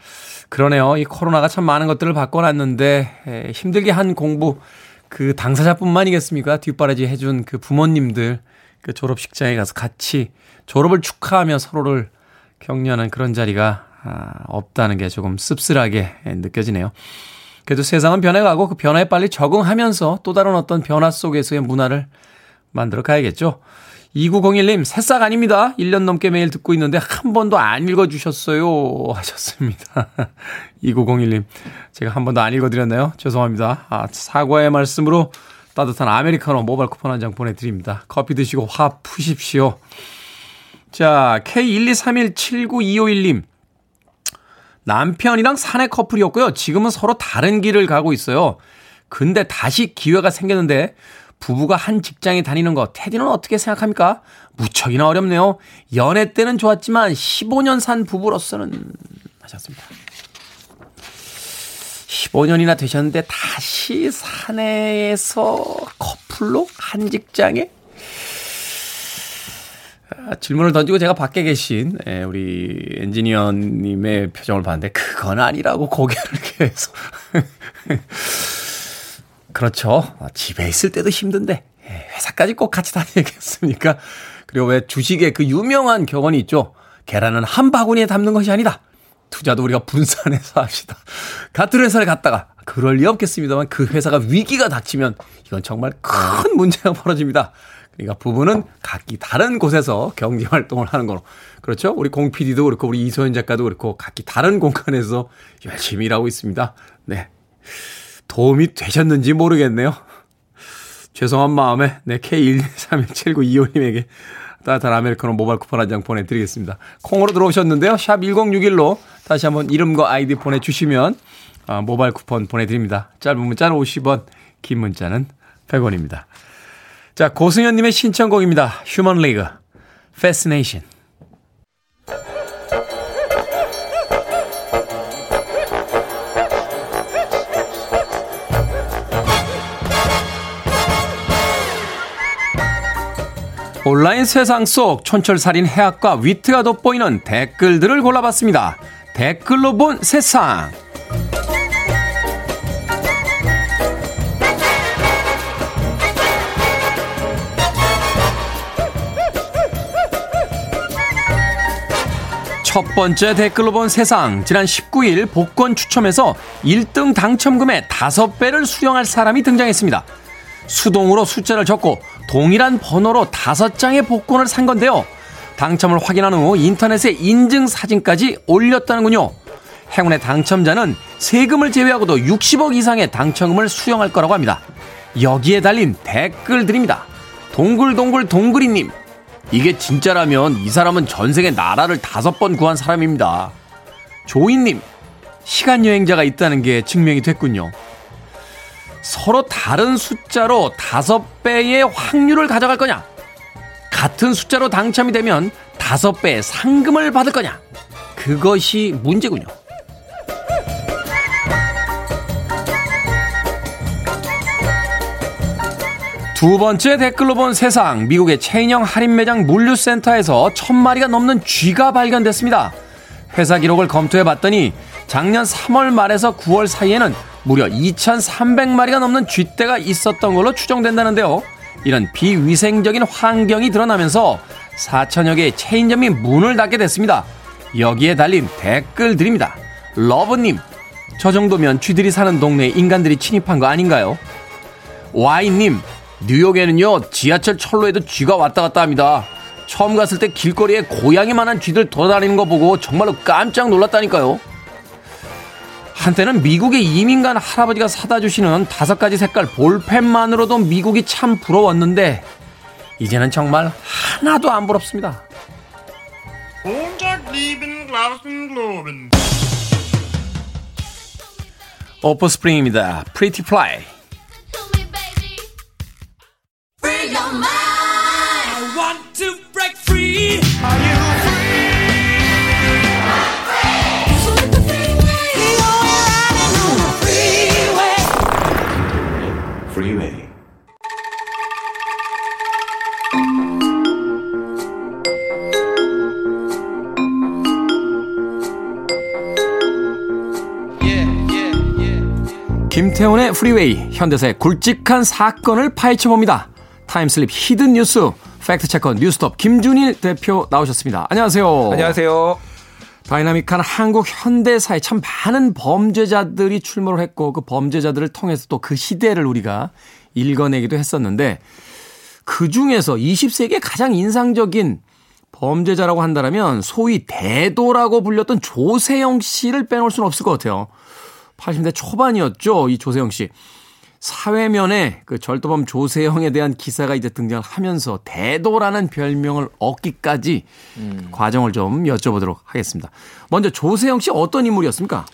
그러네요. 이 코로나가 참 많은 것들을 바꿔놨는데 힘들게 한 공부 그 당사자뿐만이겠습니까? 뒷바라지 해준 그 부모님들 그 졸업식장에 가서 같이 졸업을 축하하며 서로를 격려하는 그런 자리가 아, 없다는 게 조금 씁쓸하게 느껴지네요. 그래도 세상은 변해가고 그 변화에 빨리 적응하면서 또 다른 어떤 변화 속에서의 문화를 만들어 가야겠죠. 2901님, 새싹 아닙니다. 1년 넘게 매일 듣고 있는데 한 번도 안 읽어주셨어요. 하셨습니다. 2901님, 제가 한 번도 안 읽어드렸나요? 죄송합니다. 아, 사과의 말씀으로 따뜻한 아메리카노 모바일 쿠폰 한 장 보내드립니다. 커피 드시고 화 푸십시오. 자, K123179251님. 남편이랑 사내 커플이었고요. 지금은 서로 다른 길을 가고 있어요. 근데 다시 기회가 생겼는데 부부가 한 직장에 다니는 거 테디는 어떻게 생각합니까? 무척이나 어렵네요. 연애 때는 좋았지만 15년 산 부부로서는 하셨습니다. 15년이나 되셨는데 다시 사내에서 커플로 한 직장에 아, 질문을 던지고 제가 밖에 계신 예, 우리 엔지니어님의 표정을 봤는데 그건 아니라고 고개를 계속 그렇죠. 아, 집에 있을 때도 힘든데 예, 회사까지 꼭 같이 다니겠습니까? 그리고 왜 주식에 그 유명한 격언이 있죠. 계란은 한 바구니에 담는 것이 아니다. 투자도 우리가 분산해서 합시다. 같은 회사를 갔다가 그럴 리 없겠습니다만 그 회사가 위기가 닥치면 이건 정말 큰 문제가 벌어집니다. 그러니까 부부는 각기 다른 곳에서 경제 활동을 하는 거로. 그렇죠? 우리 공 PD도 그렇고 우리 이소연 작가도 그렇고 각기 다른 공간에서 열심히 일하고 있습니다. 네. 도움이 되셨는지 모르겠네요. 죄송한 마음에 네, K1237925님에게 따뜻한 아메리카노 모바일 쿠폰 한 장 보내드리겠습니다. 콩으로 들어오셨는데요. 샵 1061로 다시 한번 이름과 아이디 보내주시면 아, 모바일 쿠폰 보내드립니다. 짧은 문자는 50원, 긴 문자는 100원입니다. 자, 고승현님의 신청곡입니다. 휴먼 리그, Fascination. 온라인 세상 속 촌철살인 해학과 위트가 돋보이는 댓글들을 골라봤습니다. 댓글로 본 세상. 첫 번째 댓글로 본 세상. 지난 19일 복권 추첨에서 1등 당첨금의 5배를 수령할 사람이 등장했습니다. 수동으로 숫자를 적고 동일한 번호로 다섯 장의 복권을 산 건데요. 당첨을 확인한 후 인터넷에 인증 사진까지 올렸다는군요. 행운의 당첨자는 세금을 제외하고도 60억 이상의 당첨금을 수령할 거라고 합니다. 여기에 달린 댓글들입니다. 동글동글 동글이님. 이게 진짜라면 이 사람은 전생에 나라를 다섯 번 구한 사람입니다. 조이님. 시간여행자가 있다는 게 증명이 됐군요. 서로 다른 숫자로 다섯 배의 확률을 가져갈 거냐? 같은 숫자로 당첨이 되면 다섯 배의 상금을 받을 거냐? 그것이 문제군요. 두 번째 댓글로 본 세상 미국의 체인형 할인 매장 물류센터에서 천 마리가 넘는 쥐가 발견됐습니다. 회사 기록을 검토해 봤더니 작년 3월 말에서 9월 사이에는 무려 2,300마리가 넘는 쥐떼가 있었던 걸로 추정된다는데요. 이런 비위생적인 환경이 드러나면서 4천여 개의 체인점이 문을 닫게 됐습니다. 여기에 달린 댓글들입니다. 러브님, 저 정도면 쥐들이 사는 동네에 인간들이 침입한 거 아닌가요? 와이님, 뉴욕에는요, 지하철 철로에도 쥐가 왔다 갔다 합니다. 처음 갔을 때 길거리에 고양이만한 쥐들 돌아다니는 거 보고 정말로 깜짝 놀랐다니까요. 한때는 미국의 이민 간 할아버지가 사다 주시는 다섯 가지 색깔 볼펜만으로도 미국이 참 부러웠는데, 이제는 정말 하나도 안 부럽습니다. 오퍼스프링입니다. Pretty Fly. Freeway. 김태훈의 프리웨이 현대사의 굵직한 사건을 파헤쳐봅니다. time slip hidden 뉴스 fact checker 뉴스톱 김준일 대표 나오셨습니다. 안녕하세요. 안녕하세요. 다이나믹한 한국 현대사에 참 많은 범죄자들이 출몰을 했고 그 범죄자들을 통해서 또 그 시대를 우리가 읽어내기도 했었는데 그 중에서 20세기에 가장 인상적인 범죄자라고 한다면 소위 대도라고 불렸던 조세형 씨를 빼놓을 수는 없을 것 같아요. 80대 초반이었죠. 이 조세영 씨. 사회면에 그 절도범 조세영에 대한 기사가 이제 등장을 하면서 대도라는 별명을 얻기까지 과정을 좀 여쭤보도록 하겠습니다. 먼저 조세영 씨 어떤 인물이었습니까?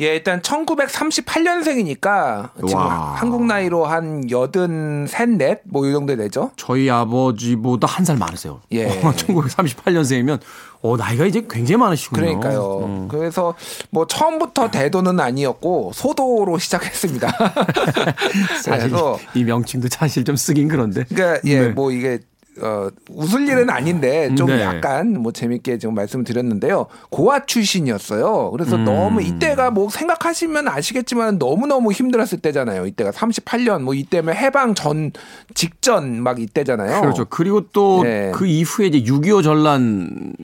예, 일단 1938년생이니까 지금 와. 한국 나이로 한 여든 셋, 넷, 뭐 이 정도 되죠. 저희 아버지보다 한 살 많으세요. 예. 1938년생이면 어, 나이가 이제 굉장히 많으시군요. 그러니까요. 음. 그래서 뭐 처음부터 대도는 아니었고 소도로 시작했습니다. 사실 그래서 이 명칭도 사실 좀 쓰긴 그런데. 그러니까 예, 네. 뭐 이게 어, 웃을 일은 아닌데 좀 네. 약간 뭐 재밌게 지금 말씀을 드렸는데요. 고아 출신이었어요. 그래서 음. 너무 이때가 뭐 생각하시면 아시겠지만 너무너무 힘들었을 때잖아요. 이때가 38년 뭐 이때면 해방 전 직전 막 이때잖아요. 그렇죠. 그리고 또 네. 그 이후에 이제 6.25 전란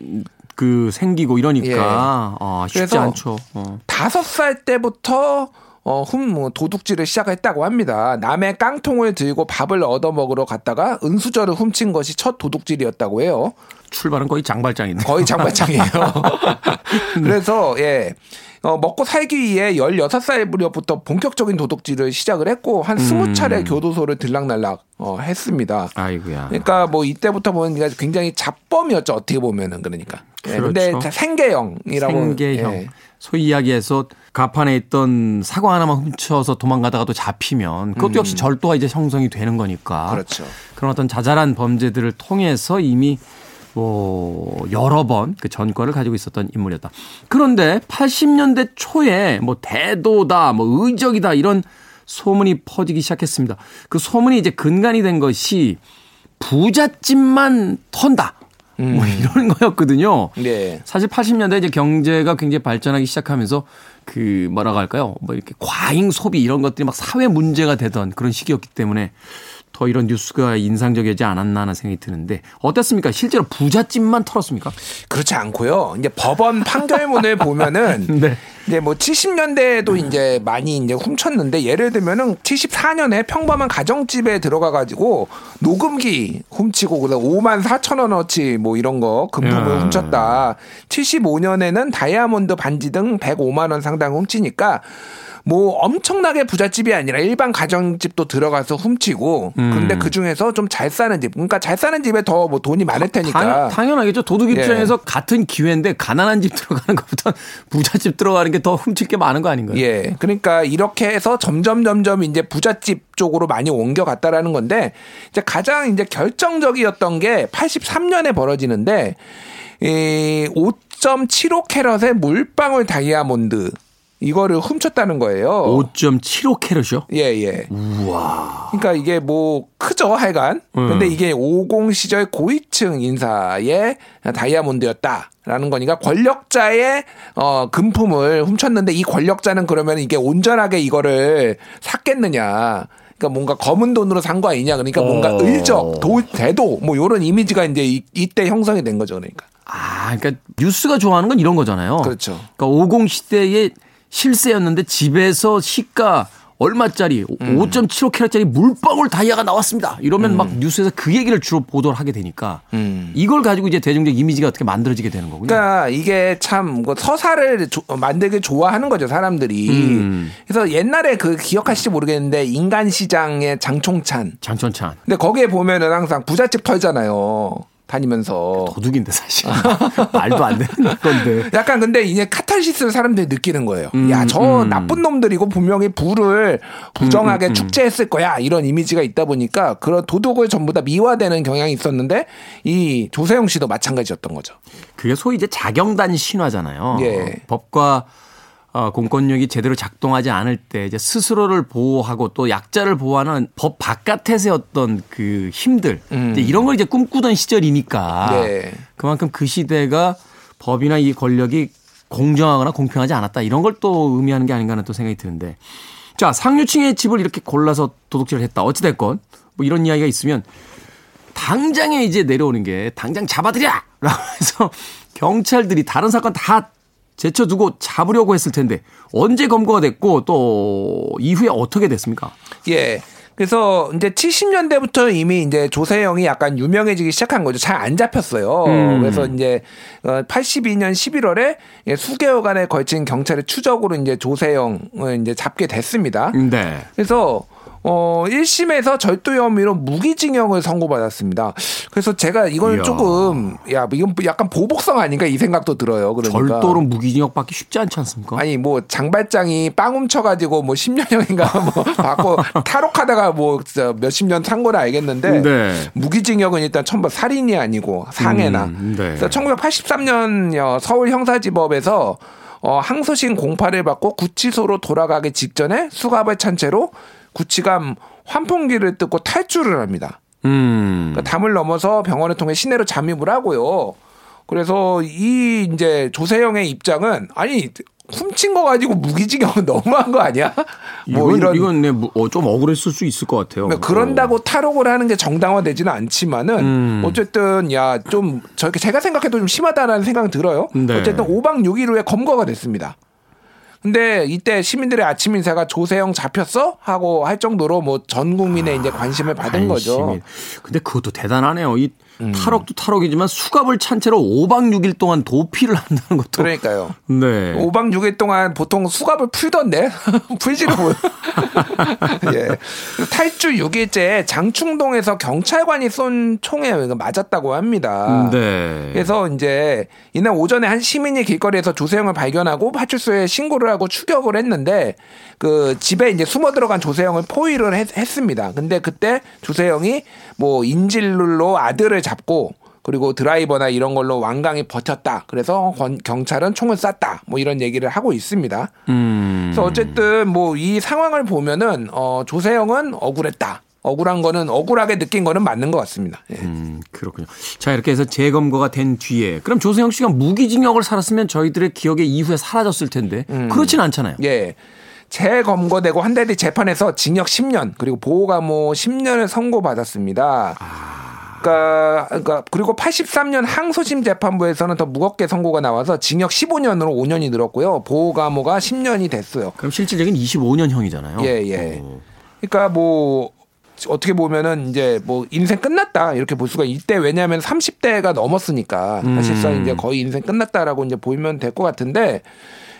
그 생기고 이러니까 예. 아, 쉽지 않죠. 어. 다섯 살 때부터 어, 흠, 뭐, 도둑질을 시작했다고 합니다. 남의 깡통을 들고 밥을 얻어 먹으러 갔다가 은수저를 훔친 것이 첫 도둑질이었다고 해요. 출발은 거의 장발장인데. 거의 장발장이에요. 그래서, 예. 어, 먹고 살기 위해 16살 무렵부터 본격적인 도둑질을 시작을 했고, 한 20차례 교도소를 들락날락, 어, 했습니다. 아이고야. 그러니까 뭐 이때부터 보면 굉장히 잡범이었죠. 어떻게 보면은 그러니까. 예, 근데 그렇죠. 생계형이라고. 생계형. 예. 소위 이야기해서 가판에 있던 사과 하나만 훔쳐서 도망가다가 또 잡히면 그것도 역시 절도가 이제 형성이 되는 거니까. 음. 그렇죠. 그런 어떤 자잘한 범죄들을 통해서 이미 뭐 여러 번 그 전과를 가지고 있었던 인물이었다. 그런데 80년대 초에 뭐 대도다, 뭐 의적이다 이런 소문이 퍼지기 시작했습니다. 그 소문이 이제 근간이 된 것이 부잣집만 턴다. 뭐 이런 거였거든요. 네. 사실 80년대 이제 경제가 굉장히 발전하기 시작하면서 그 뭐라고 할까요? 뭐 이렇게 과잉 소비 이런 것들이 막 사회 문제가 되던 그런 시기였기 때문에 더 이런 뉴스가 인상적이지 않았나 하는 생각이 드는데 어땠습니까? 실제로 부잣집만 털었습니까? 그렇지 않고요. 이제 법원 판결문을 보면은 네. 이제 뭐 70년대에도 이제 많이 이제 훔쳤는데 예를 들면은 74년에 평범한 가정집에 들어가 가지고 녹음기 훔치고 그래서 5만 4천 원어치 뭐 이런 거 금품을 야. 훔쳤다. 75년에는 다이아몬드 반지 등 105만 원 상당 훔치니까 뭐 엄청나게 부잣집이 아니라 일반 가정집도 들어가서 훔치고 근데 그 중에서 좀 잘 사는 집 그러니까 잘 사는 집에 더 뭐 돈이 많을 테니까 당 연, 하겠죠 도둑 예. 입장에서 같은 기회인데 가난한 집 들어가는 것보다 부잣집 들어가는 게 더 훔칠 게 많은 거 아닌가요? 예. 그러니까 이렇게 해서 점점 점점 이제 부잣집 쪽으로 많이 옮겨갔다라는 건데 이제 가장 이제 결정적이었던 게 83년에 벌어지는데 이 5.75 캐럿의 물방울 다이아몬드 이거를 훔쳤다는 거예요. 5.75 캐럿이요? 예, 예. 우와. 그러니까 이게 뭐 크죠, 하여간. 음. 근데 이게 50 시절 고위층 인사의 다이아몬드였다라는 거니까 권력자의 어 금품을 훔쳤는데 이 권력자는 그러면 이게 온전하게 이거를 샀겠느냐. 그러니까 뭔가 검은 돈으로 산 거 아니냐. 그러니까 뭔가 어. 의적, 도, 대도 뭐 요런 이미지가 이제 이, 이때 형성이 된 거죠. 그러니까. 아, 그러니까 뉴스가 좋아하는 건 이런 거잖아요. 그렇죠. 그러니까 50 시대의 실세였는데 집에서 시가 얼마짜리 음. 5.75캐럿짜리 물방울 다이아가 나왔습니다. 이러면 음. 막 뉴스에서 그 얘기를 주로 보도를 하게 되니까 이걸 가지고 이제 대중적 이미지가 어떻게 만들어지게 되는 거군요. 그러니까 이게 참뭐 서사를 조- 만들기 좋아하는 거죠 사람들이. 음. 그래서 옛날에 그 기억하실지 모르겠는데 인간 시장의 장총찬. 장천찬 근데 거기에 보면은 항상 부잣집 털잖아요. 다니면서. 도둑인데 사실 말도 안 되는 건데. 약간 근데 이제 카탈시스를 사람들이 느끼는 거예요. 음, 야, 저 음. 나쁜 놈들이고 분명히 부를 부정하게 축제했을 거야. 이런 이미지가 있다 보니까 그런 도둑을 전부 다 미화되는 경향이 있었는데 이 조세영 씨도 마찬가지였던 거죠. 그게 소위 이제 자경단 신화잖아요. 예. 법과 어, 공권력이 제대로 작동하지 않을 때 이제 스스로를 보호하고 또 약자를 보호하는 법 바깥에서의 어떤 그 힘들 이제 이런 걸 이제 꿈꾸던 시절이니까 음. 네. 그만큼 그 시대가 법이나 이 권력이 공정하거나 공평하지 않았다 이런 걸 또 의미하는 게 아닌가 하는 또 생각이 드는데 자 상류층의 집을 이렇게 골라서 도둑질을 했다 어찌됐건 뭐 이런 이야기가 있으면 당장에 이제 내려오는 게 당장 잡아들여! 라고 해서 경찰들이 다른 사건 다 제쳐두고 잡으려고 했을 텐데 언제 검거가 됐고 또 이후에 어떻게 됐습니까? 예. 그래서 이제 70년대부터 이미 이제 조세영이 약간 유명해지기 시작한 거죠. 잘 안 잡혔어요. 음. 그래서 이제 82년 11월에 예, 수개월간에 걸친 경찰의 추적으로 이제 조세영을 이제 잡게 됐습니다. 네. 그래서 어 1심에서 절도 혐의로 무기징역을 선고받았습니다. 그래서 제가 이걸 이야. 조금 야 이건 약간 보복성 아닌가 이 생각도 들어요. 그러니까 절도로 무기징역 받기 쉽지 않지 않습니까? 아니 뭐 장발장이 빵 훔쳐가지고 뭐 10년형인가 뭐 받고 탈옥하다가 뭐 몇십 년 산 거는 알겠는데 네. 무기징역은 일단 처음 살인이 아니고 상해나. 음, 네. 그래서 1983년 서울 형사지법에서 어, 항소심 공판을 받고 구치소로 돌아가기 직전에 수갑을 찬 채로 구치감 환풍기를 뜯고 탈출을 합니다. 음. 그러니까 담을 넘어서 병원을 통해 시내로 잠입을 하고요. 그래서 이 이제 조세영의 입장은 아니 훔친 거 가지고 무기징역은 너무한 거 아니야? 뭐 이건, 이런 이건 네, 뭐, 어, 좀 억울했을 수 있을 것 같아요. 그러니까 그런다고 탈옥을 하는 게 정당화되지는 않지만은 음. 어쨌든 야 좀 저렇게 제가 생각해도 좀 심하다라는 생각이 들어요. 네. 어쨌든 5박 6일 후에 검거가 됐습니다. 근데 이때 시민들의 아침 인사가 조세영 잡혔어 하고 할 정도로 뭐 전 국민의 이제 관심을 받은 거죠. 음. 관심이. 근데 그것도 대단하네요. 이 탈옥도 탈옥이지만 수갑을 찬 채로 5박 6일 동안 도피를 한다는 것도. 그러니까요. 네. 5박 6일 동안 보통 수갑을 풀던데 풀지를 못. 예. 탈주 6일째 장충동에서 경찰관이 쏜 총에 맞았다고 합니다. 네. 그래서 이제 이날 오전에 한 시민이 길거리에서 조세영을 발견하고 파출소에 신고를 하고 추격을 했는데 그 집에 이제 숨어 들어간 조세영을 포위를 했, 했습니다. 근데 그때 조세영이 뭐 인질로 아들을 잡고 그리고 드라이버나 이런 걸로 완강히 버텼다. 그래서 권- 경찰은 총을 쐈다. 뭐 이런 얘기를 하고 있습니다. 음. 그래서 어쨌든 뭐 이 상황을 보면은 어 조세영은 억울했다. 억울한 거는 억울하게 느낀 거는 맞는 것 같습니다. 예. 음, 그렇군요. 자, 이렇게 해서 재검거가 된 뒤에 그럼 조세영 씨가 무기징역을 살았으면 저희들의 기억에 이후에 사라졌을 텐데 그렇진 않잖아요. 예. 재검거되고 한 달 뒤 재판에서 징역 10년 그리고 보호감호 10년을 선고받았습니다. 그러니까, 그러니까 그리고 83년 항소심 재판부에서는 더 무겁게 선고가 나와서 징역 15년으로 5년이 늘었고요. 보호감호가 10년이 됐어요. 그럼 실질적인 25년형이잖아요. 예, 예. 오. 그러니까 뭐 어떻게 보면은 이제 뭐 인생 끝났다 이렇게 볼 수가 이때 왜냐하면 30대가 넘었으니까 사실상 이제 거의 인생 끝났다라고 이제 보이면 될 것 같은데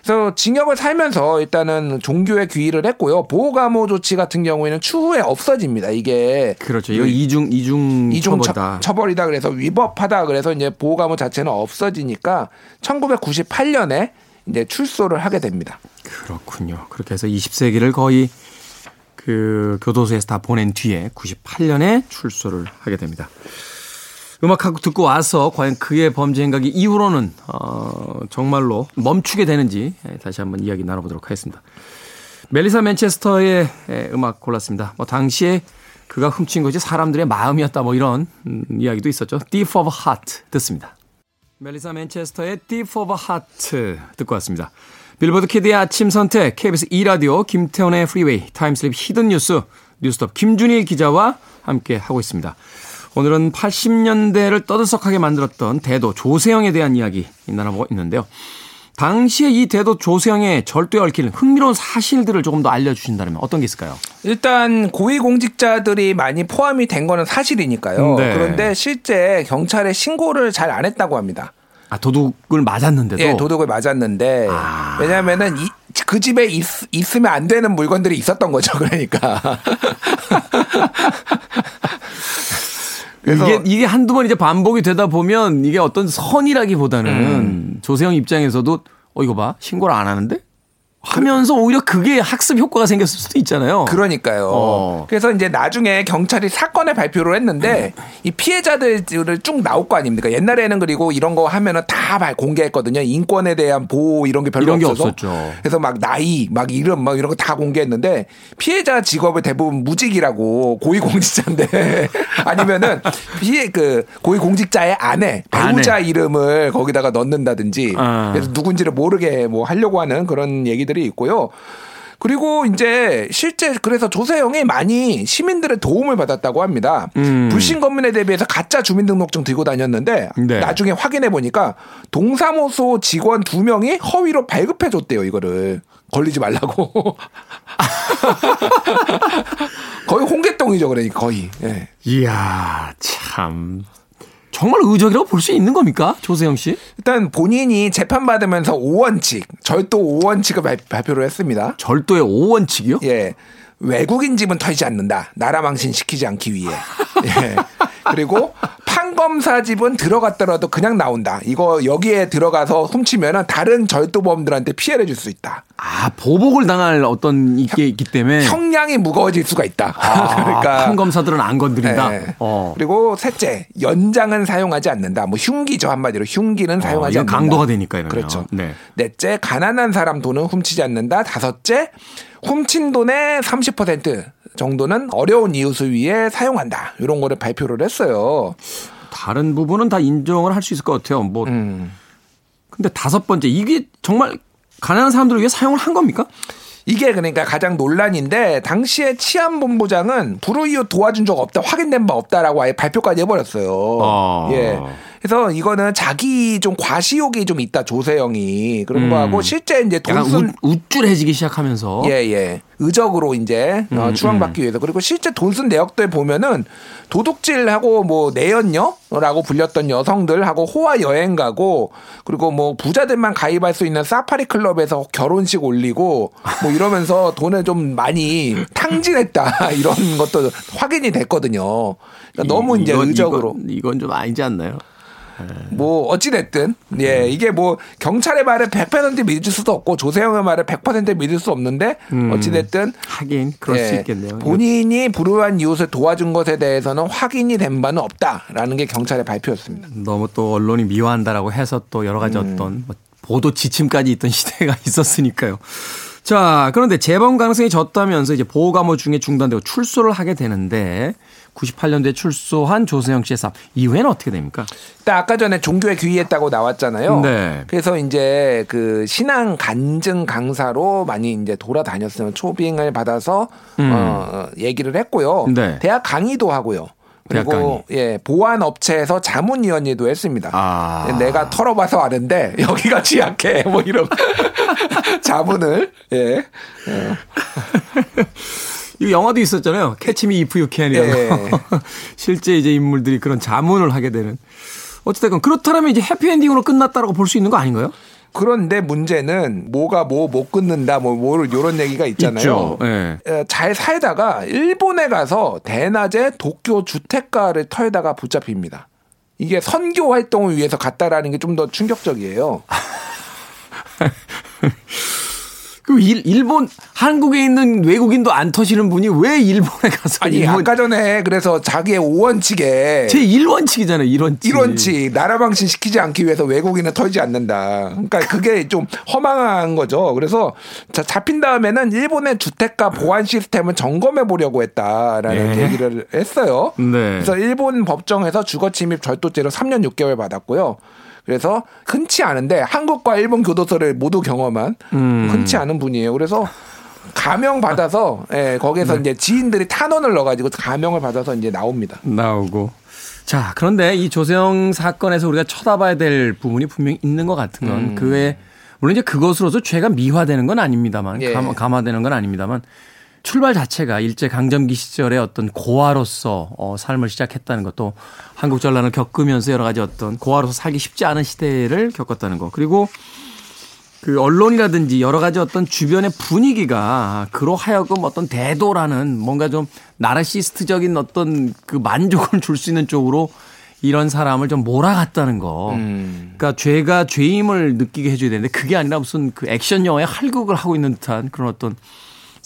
그래서 징역을 살면서 일단은 종교에 귀의를 했고요 보호감호 조치 같은 경우에는 추후에 없어집니다 이게 그렇죠. 이거 이중 이중 이중 처, 처벌이다. 처 벌이다 그래서 위법하다 그래서 이제 보호감호 자체는 없어지니까 1998년에 이제 출소를 하게 됩니다. 그렇군요. 그렇게 해서 20세기를 거의 그 교도소에서 다 보낸 뒤에 98년에 출소를 하게 됩니다. 음악하고 듣고 와서 과연 그의 범죄 행각이 이후로는 어, 정말로 멈추게 되는지 예, 다시 한번 이야기 나눠보도록 하겠습니다. 멜리사 맨체스터의 예, 음악 골랐습니다. 뭐 당시에 그가 훔친 것이 사람들의 마음이었다 뭐 이런 음, 이야기도 있었죠. Thief of Hearts 듣습니다. 멜리사 맨체스터의 Thief of Hearts 듣고 왔습니다. 빌보드 키드의 아침 선택 KBS 2라디오 김태훈의 프리웨이 time slip hidden 뉴스 뉴스톱 김준일 기자와 함께 하고 있습니다. 오늘은 80년대를 떠들썩하게 만들었던 대도 조세형에 대한 이야기 나눠보고 있는데요. 당시에 이 대도 조세영의 절도에 얽히는 흥미로운 사실들을 조금 더 알려주신다면 어떤 게 있을까요? 일단 고위공직자들이 많이 포함이 된 거는 사실이니까요. 네. 그런데 실제 경찰에 신고를 잘 안 했다고 합니다. 아, 도둑을 맞았는데도. 예, 도둑을 맞았는데 아. 왜냐하면은 이, 그 집에 있, 있으면 안 되는 물건들이 있었던 거죠. 그러니까. 그래서 이게, 이게 한두 번 이제 반복이 되다 보면 이게 어떤 선이라기보다는 음. 조세영 입장에서도 어, 이거 봐. 신고를 안 하는데? 하면서 오히려 그게 학습 효과가 생겼을 수도 있잖아요. 그러니까요. 어. 그래서 이제 나중에 경찰이 사건을 발표를 했는데 이 피해자들을 쭉 나올 거 아닙니까? 옛날에는 그리고 이런 거 하면은 다 발- 공개했거든요. 인권에 대한 보호 이런 게 별로 이런 게 없어서. 없었죠. 그래서 막 나이, 막 이름, 막 이런 거 다 공개했는데 피해자 직업을 대부분 무직이라고 고위공직자인데 아니면은 피해 그 고위공직자의 아내, 배우자 이름을 거기다가 넣는다든지 아. 그래서 누군지를 모르게 뭐 하려고 하는 그런 얘기들 이 있고요. 그리고 이제 실제 그래서 조세영이 많이 시민들의 도움을 받았다고 합니다. 음. 불신 검문에 대비해서 가짜 주민등록증 들고 다녔는데 네. 나중에 확인해 보니까 동사무소 직원 두 명이 허위로 발급해 줬대요 이거를 걸리지 말라고. 거의 홍길동이죠 그러니까 거의. 예. 이야, 참. 정말 의적이라고 볼 수 있는 겁니까? 조세영 씨? 일단 본인이 재판 받으면서 5원칙 절도 5원칙을 발, 발표를 했습니다. 절도의 5원칙이요? 예. 외국인 집은 털지 않는다. 나라 망신 시키지 않기 위해. 예. 그리고 판검사 집은 들어갔더라도 그냥 나온다. 이거 여기에 들어가서 훔치면은 다른 절도범들한테 피해를 줄 수 있다. 아, 보복을 당할 어떤 이게 있기 때문에. 형량이 무거워질 수가 있다. 아, 그러니까 판검사들은 안 건드린다. 예. 어. 그리고 셋째, 연장은 사용하지 않는다. 뭐 흉기죠 한마디로 흉기는 사용하지 이건 않는다. 강도가 되니까 이러면. 그렇죠. 네. 넷째, 가난한 사람 돈은 훔치지 않는다. 다섯째, 훔친 돈의 30% 정도는 어려운 이웃을 위해 사용한다. 이런 거를 발표를 했어요. 다른 부분은 다 인정을 할 수 있을 것 같아요. 뭐. 음. 근데 다섯 번째, 이게 정말 가난한 사람들을 위해 사용을 한 겁니까? 이게 그러니까 가장 논란인데 당시에 치안 본부장은 불우이웃 도와준 적 없다 확인된 바 없다라고 아예 발표까지 해버렸어요. 아. 예. 그래서 이거는 자기 좀 과시욕이 좀 있다 조세영이 그런 음. 거하고 실제 이제 돈쓴 우, 우쭐해지기 시작하면서. 예, 예. 의적으로 이제 어, 음, 추앙받기 위해서. 그리고 실제 돈 쓴 내역들 보면은 도둑질하고 뭐 내연녀라고 불렸던 여성들하고 호화 여행 가고 그리고 뭐 부자들만 가입할 수 있는 사파리 클럽에서 결혼식 올리고 뭐 이러면서 돈을 좀 많이 탕진했다. 이런 것도 확인이 됐거든요. 그러니까 너무 이- 이제 이건- 의적으로. 이건, 이건 좀 아니지 않나요? 뭐 어찌됐든 예 이게 뭐 경찰의 말을 100% 믿을 수도 없고 조세영의 말을 100% 믿을 수 없는데 어찌됐든 하긴 그럴 수 예, 있겠네요. 본인이 불우한 이웃을 도와준 것에 대해서는 확인이 된 바는 없다라는 게 경찰의 발표였습니다. 너무 또 언론이 미화한다라고 해서 또 여러 가지 음. 어떤 뭐 보도 지침까지 있던 시대가 있었으니까요. 자, 그런데 재범 가능성이 졌다면서 이제 보호 감호 중에 중단되고 출소를 하게 되는데 98년도에 출소한 조세영 씨의 삶 이후에는 어떻게 됩니까? 일단 아까 전에 종교에 귀의했다고 나왔잖아요. 네. 그래서 이제 그 신앙 간증 강사로 많이 이제 돌아다녔어요. 초빙을 받아서 어, 얘기를 했고요. 음. 네. 대학 강의도 하고요. 대학 그리고 예 보안 업체에서 자문위원회도 했습니다. 아. 내가 털어봐서 아는데 여기가 취약해 뭐 이런 자문을 예 이 영화도 있었잖아요. 캐치미 이프 유캔이라고. 예. 실제 이제 인물들이 그런 자문을 하게 되는. 어쨌든 그렇다면 이제 해피엔딩으로 끝났다라고 볼 수 있는 거 아닌가요? 그런데 문제는 뭐가 뭐 못 끊는다 뭐 뭐를 요런 얘기가 있잖아요. 어, 잘 살다가 일본에 가서 대낮에 도쿄 주택가를 털다가 붙잡힙니다. 이게 선교 활동을 위해서 갔다라는 게 좀 더 충격적이에요. 그그 일, 일본 한국에 있는 외국인도 안 터시는 분이 왜 일본에 가서 아니 일본 아까 전에 그래서 자기의 오원칙에 제 1원칙이잖아요. 1원칙. 1원칙 나라 방신 시키지 않기 위해서 외국인은 털지 않는다. 그러니까 그게 좀 허망한 거죠. 그래서 자, 잡힌 다음에는 일본의 주택가 보안 시스템을 점검해 보려고 했다라는 네. 얘기를 했어요. 네. 그래서 일본 법정에서 주거 침입 절도죄로 3년 6개월 받았고요. 그래서 흔치 않은데 한국과 일본 교도소를 모두 경험한 음. 흔치 않은 분이에요. 그래서 가명 받아서 예, 거기서 네. 이제 지인들이 탄원을 넣어가지고 가명을 받아서 이제 나옵니다. 나오고. 자, 그런데 이 조세영 사건에서 우리가 쳐다봐야 될 부분이 분명히 있는 것 같은 건 음. 그에 물론 이제 그것으로서 죄가 미화되는 건 아닙니다만 예. 감, 감화되는 건 아닙니다만 출발 자체가 일제 강점기 시절의 어떤 고아로서 어, 삶을 시작했다는 것도 한국 전란을 겪으면서 여러 가지 어떤 고아로서 살기 쉽지 않은 시대를 겪었다는 거 그리고 그 언론이라든지 여러 가지 어떤 주변의 분위기가 그로 하여금 어떤 대도라는 뭔가 좀 나르시스트적인 어떤 그 만족을 줄 수 있는 쪽으로 이런 사람을 좀 몰아갔다는 거. 음. 그러니까 죄가 죄임을 느끼게 해줘야 되는데 그게 아니라 무슨 그 액션 영화의 할극을 하고 있는 듯한 그런 어떤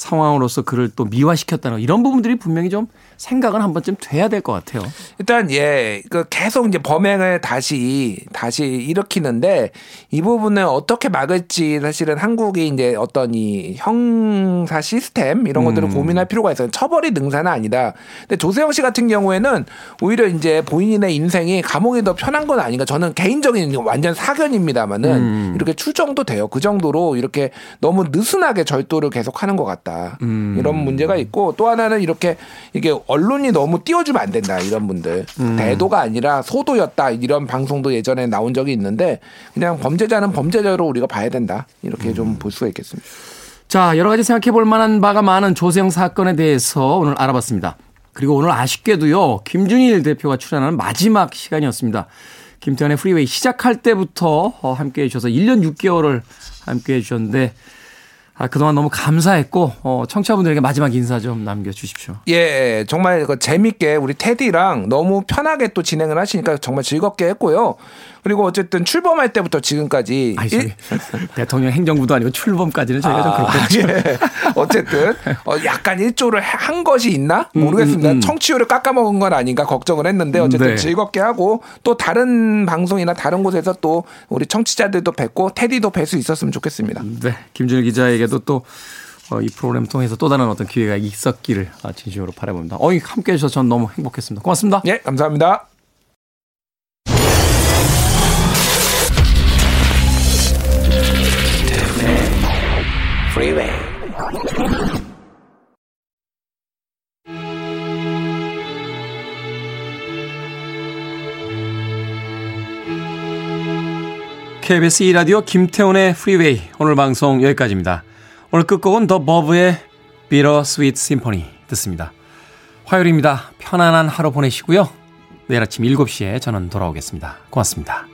상황으로서 그를 또 미화시켰다는 거. 이런 부분들이 분명히 좀 생각은 한 번쯤 돼야 될 것 같아요. 일단 예, 그 계속 이제 범행을 다시 다시 일으키는데 이 부분을 어떻게 막을지 사실은 한국이 이제 어떤 이 형사 시스템 이런 것들을 고민할 필요가 있어요. 처벌이 능사는 아니다. 근데 조세영 씨 같은 경우에는 오히려 이제 본인의 인생이 감옥이 더 편한 건 아닌가. 저는 개인적인 완전 사견입니다만은 이렇게 추정도 돼요. 그 정도로 이렇게 너무 느슨하게 절도를 계속하는 것 같다. 이런 문제가 있고 또 하나는 이렇게 이게 언론이 너무 띄워주면 안 된다. 이런 분들 대도가 아니라 소도였다. 이런 방송도 예전에 나온 적이 있는데 그냥 범죄자는 범죄자로 우리가 봐야 된다. 이렇게 좀볼 수가 있겠습니다. 자, 여러 가지 생각해 볼 만한 바가 많은 조세영 사건에 대해서 오늘 알아봤습니다. 그리고 오늘 아쉽게도요, 김준일 대표가 출연하는 마지막 시간이었습니다. 김태현의 프리웨이 시작할 때부터 어, 함께 해주셔서 1년 6개월을 함께 해주셨는데, 아, 그동안 너무 감사했고, 어, 청취자분들에게 마지막 인사 좀 남겨주십시오. 예, 정말 그 재밌게 우리 테디랑 너무 편하게 또 진행을 하시니까 정말 즐겁게 했고요. 그리고 어쨌든 출범할 때부터 지금까지 아니, 일- 저기, 대통령 행정부도 아니고 출범까지는 저희가 좀 그렇겠죠. 예. 어쨌든 어, 약간 일조를 한 것이 있나 모르겠습니다. 음, 음. 청취율을 깎아먹은 건 아닌가 걱정을 했는데 어쨌든 네. 즐겁게 하고 또 다른 방송이나 다른 곳에서 또 우리 청취자들도 뵙고 테디도 뵐 수 있었으면 좋겠습니다. 네, 김준일 기자에게도 또, 어, 이 프로그램 통해서 또 다른 어떤 기회가 있었기를 아, 진심으로 바라봅니다. 어이, 함께 해주셔서 전 너무 행복했습니다. 고맙습니다. 예, 감사합니다. Freeway. KBS 2라디오 김태훈의 프리웨이 오늘 방송 여기까지입니다. 오늘 끝곡은 더 버브의 Bitter Sweet Symphony 듣습니다. 화요일입니다. 편안한 하루 보내시고요. 내일 아침 7시에 저는 돌아오겠습니다. 고맙습니다.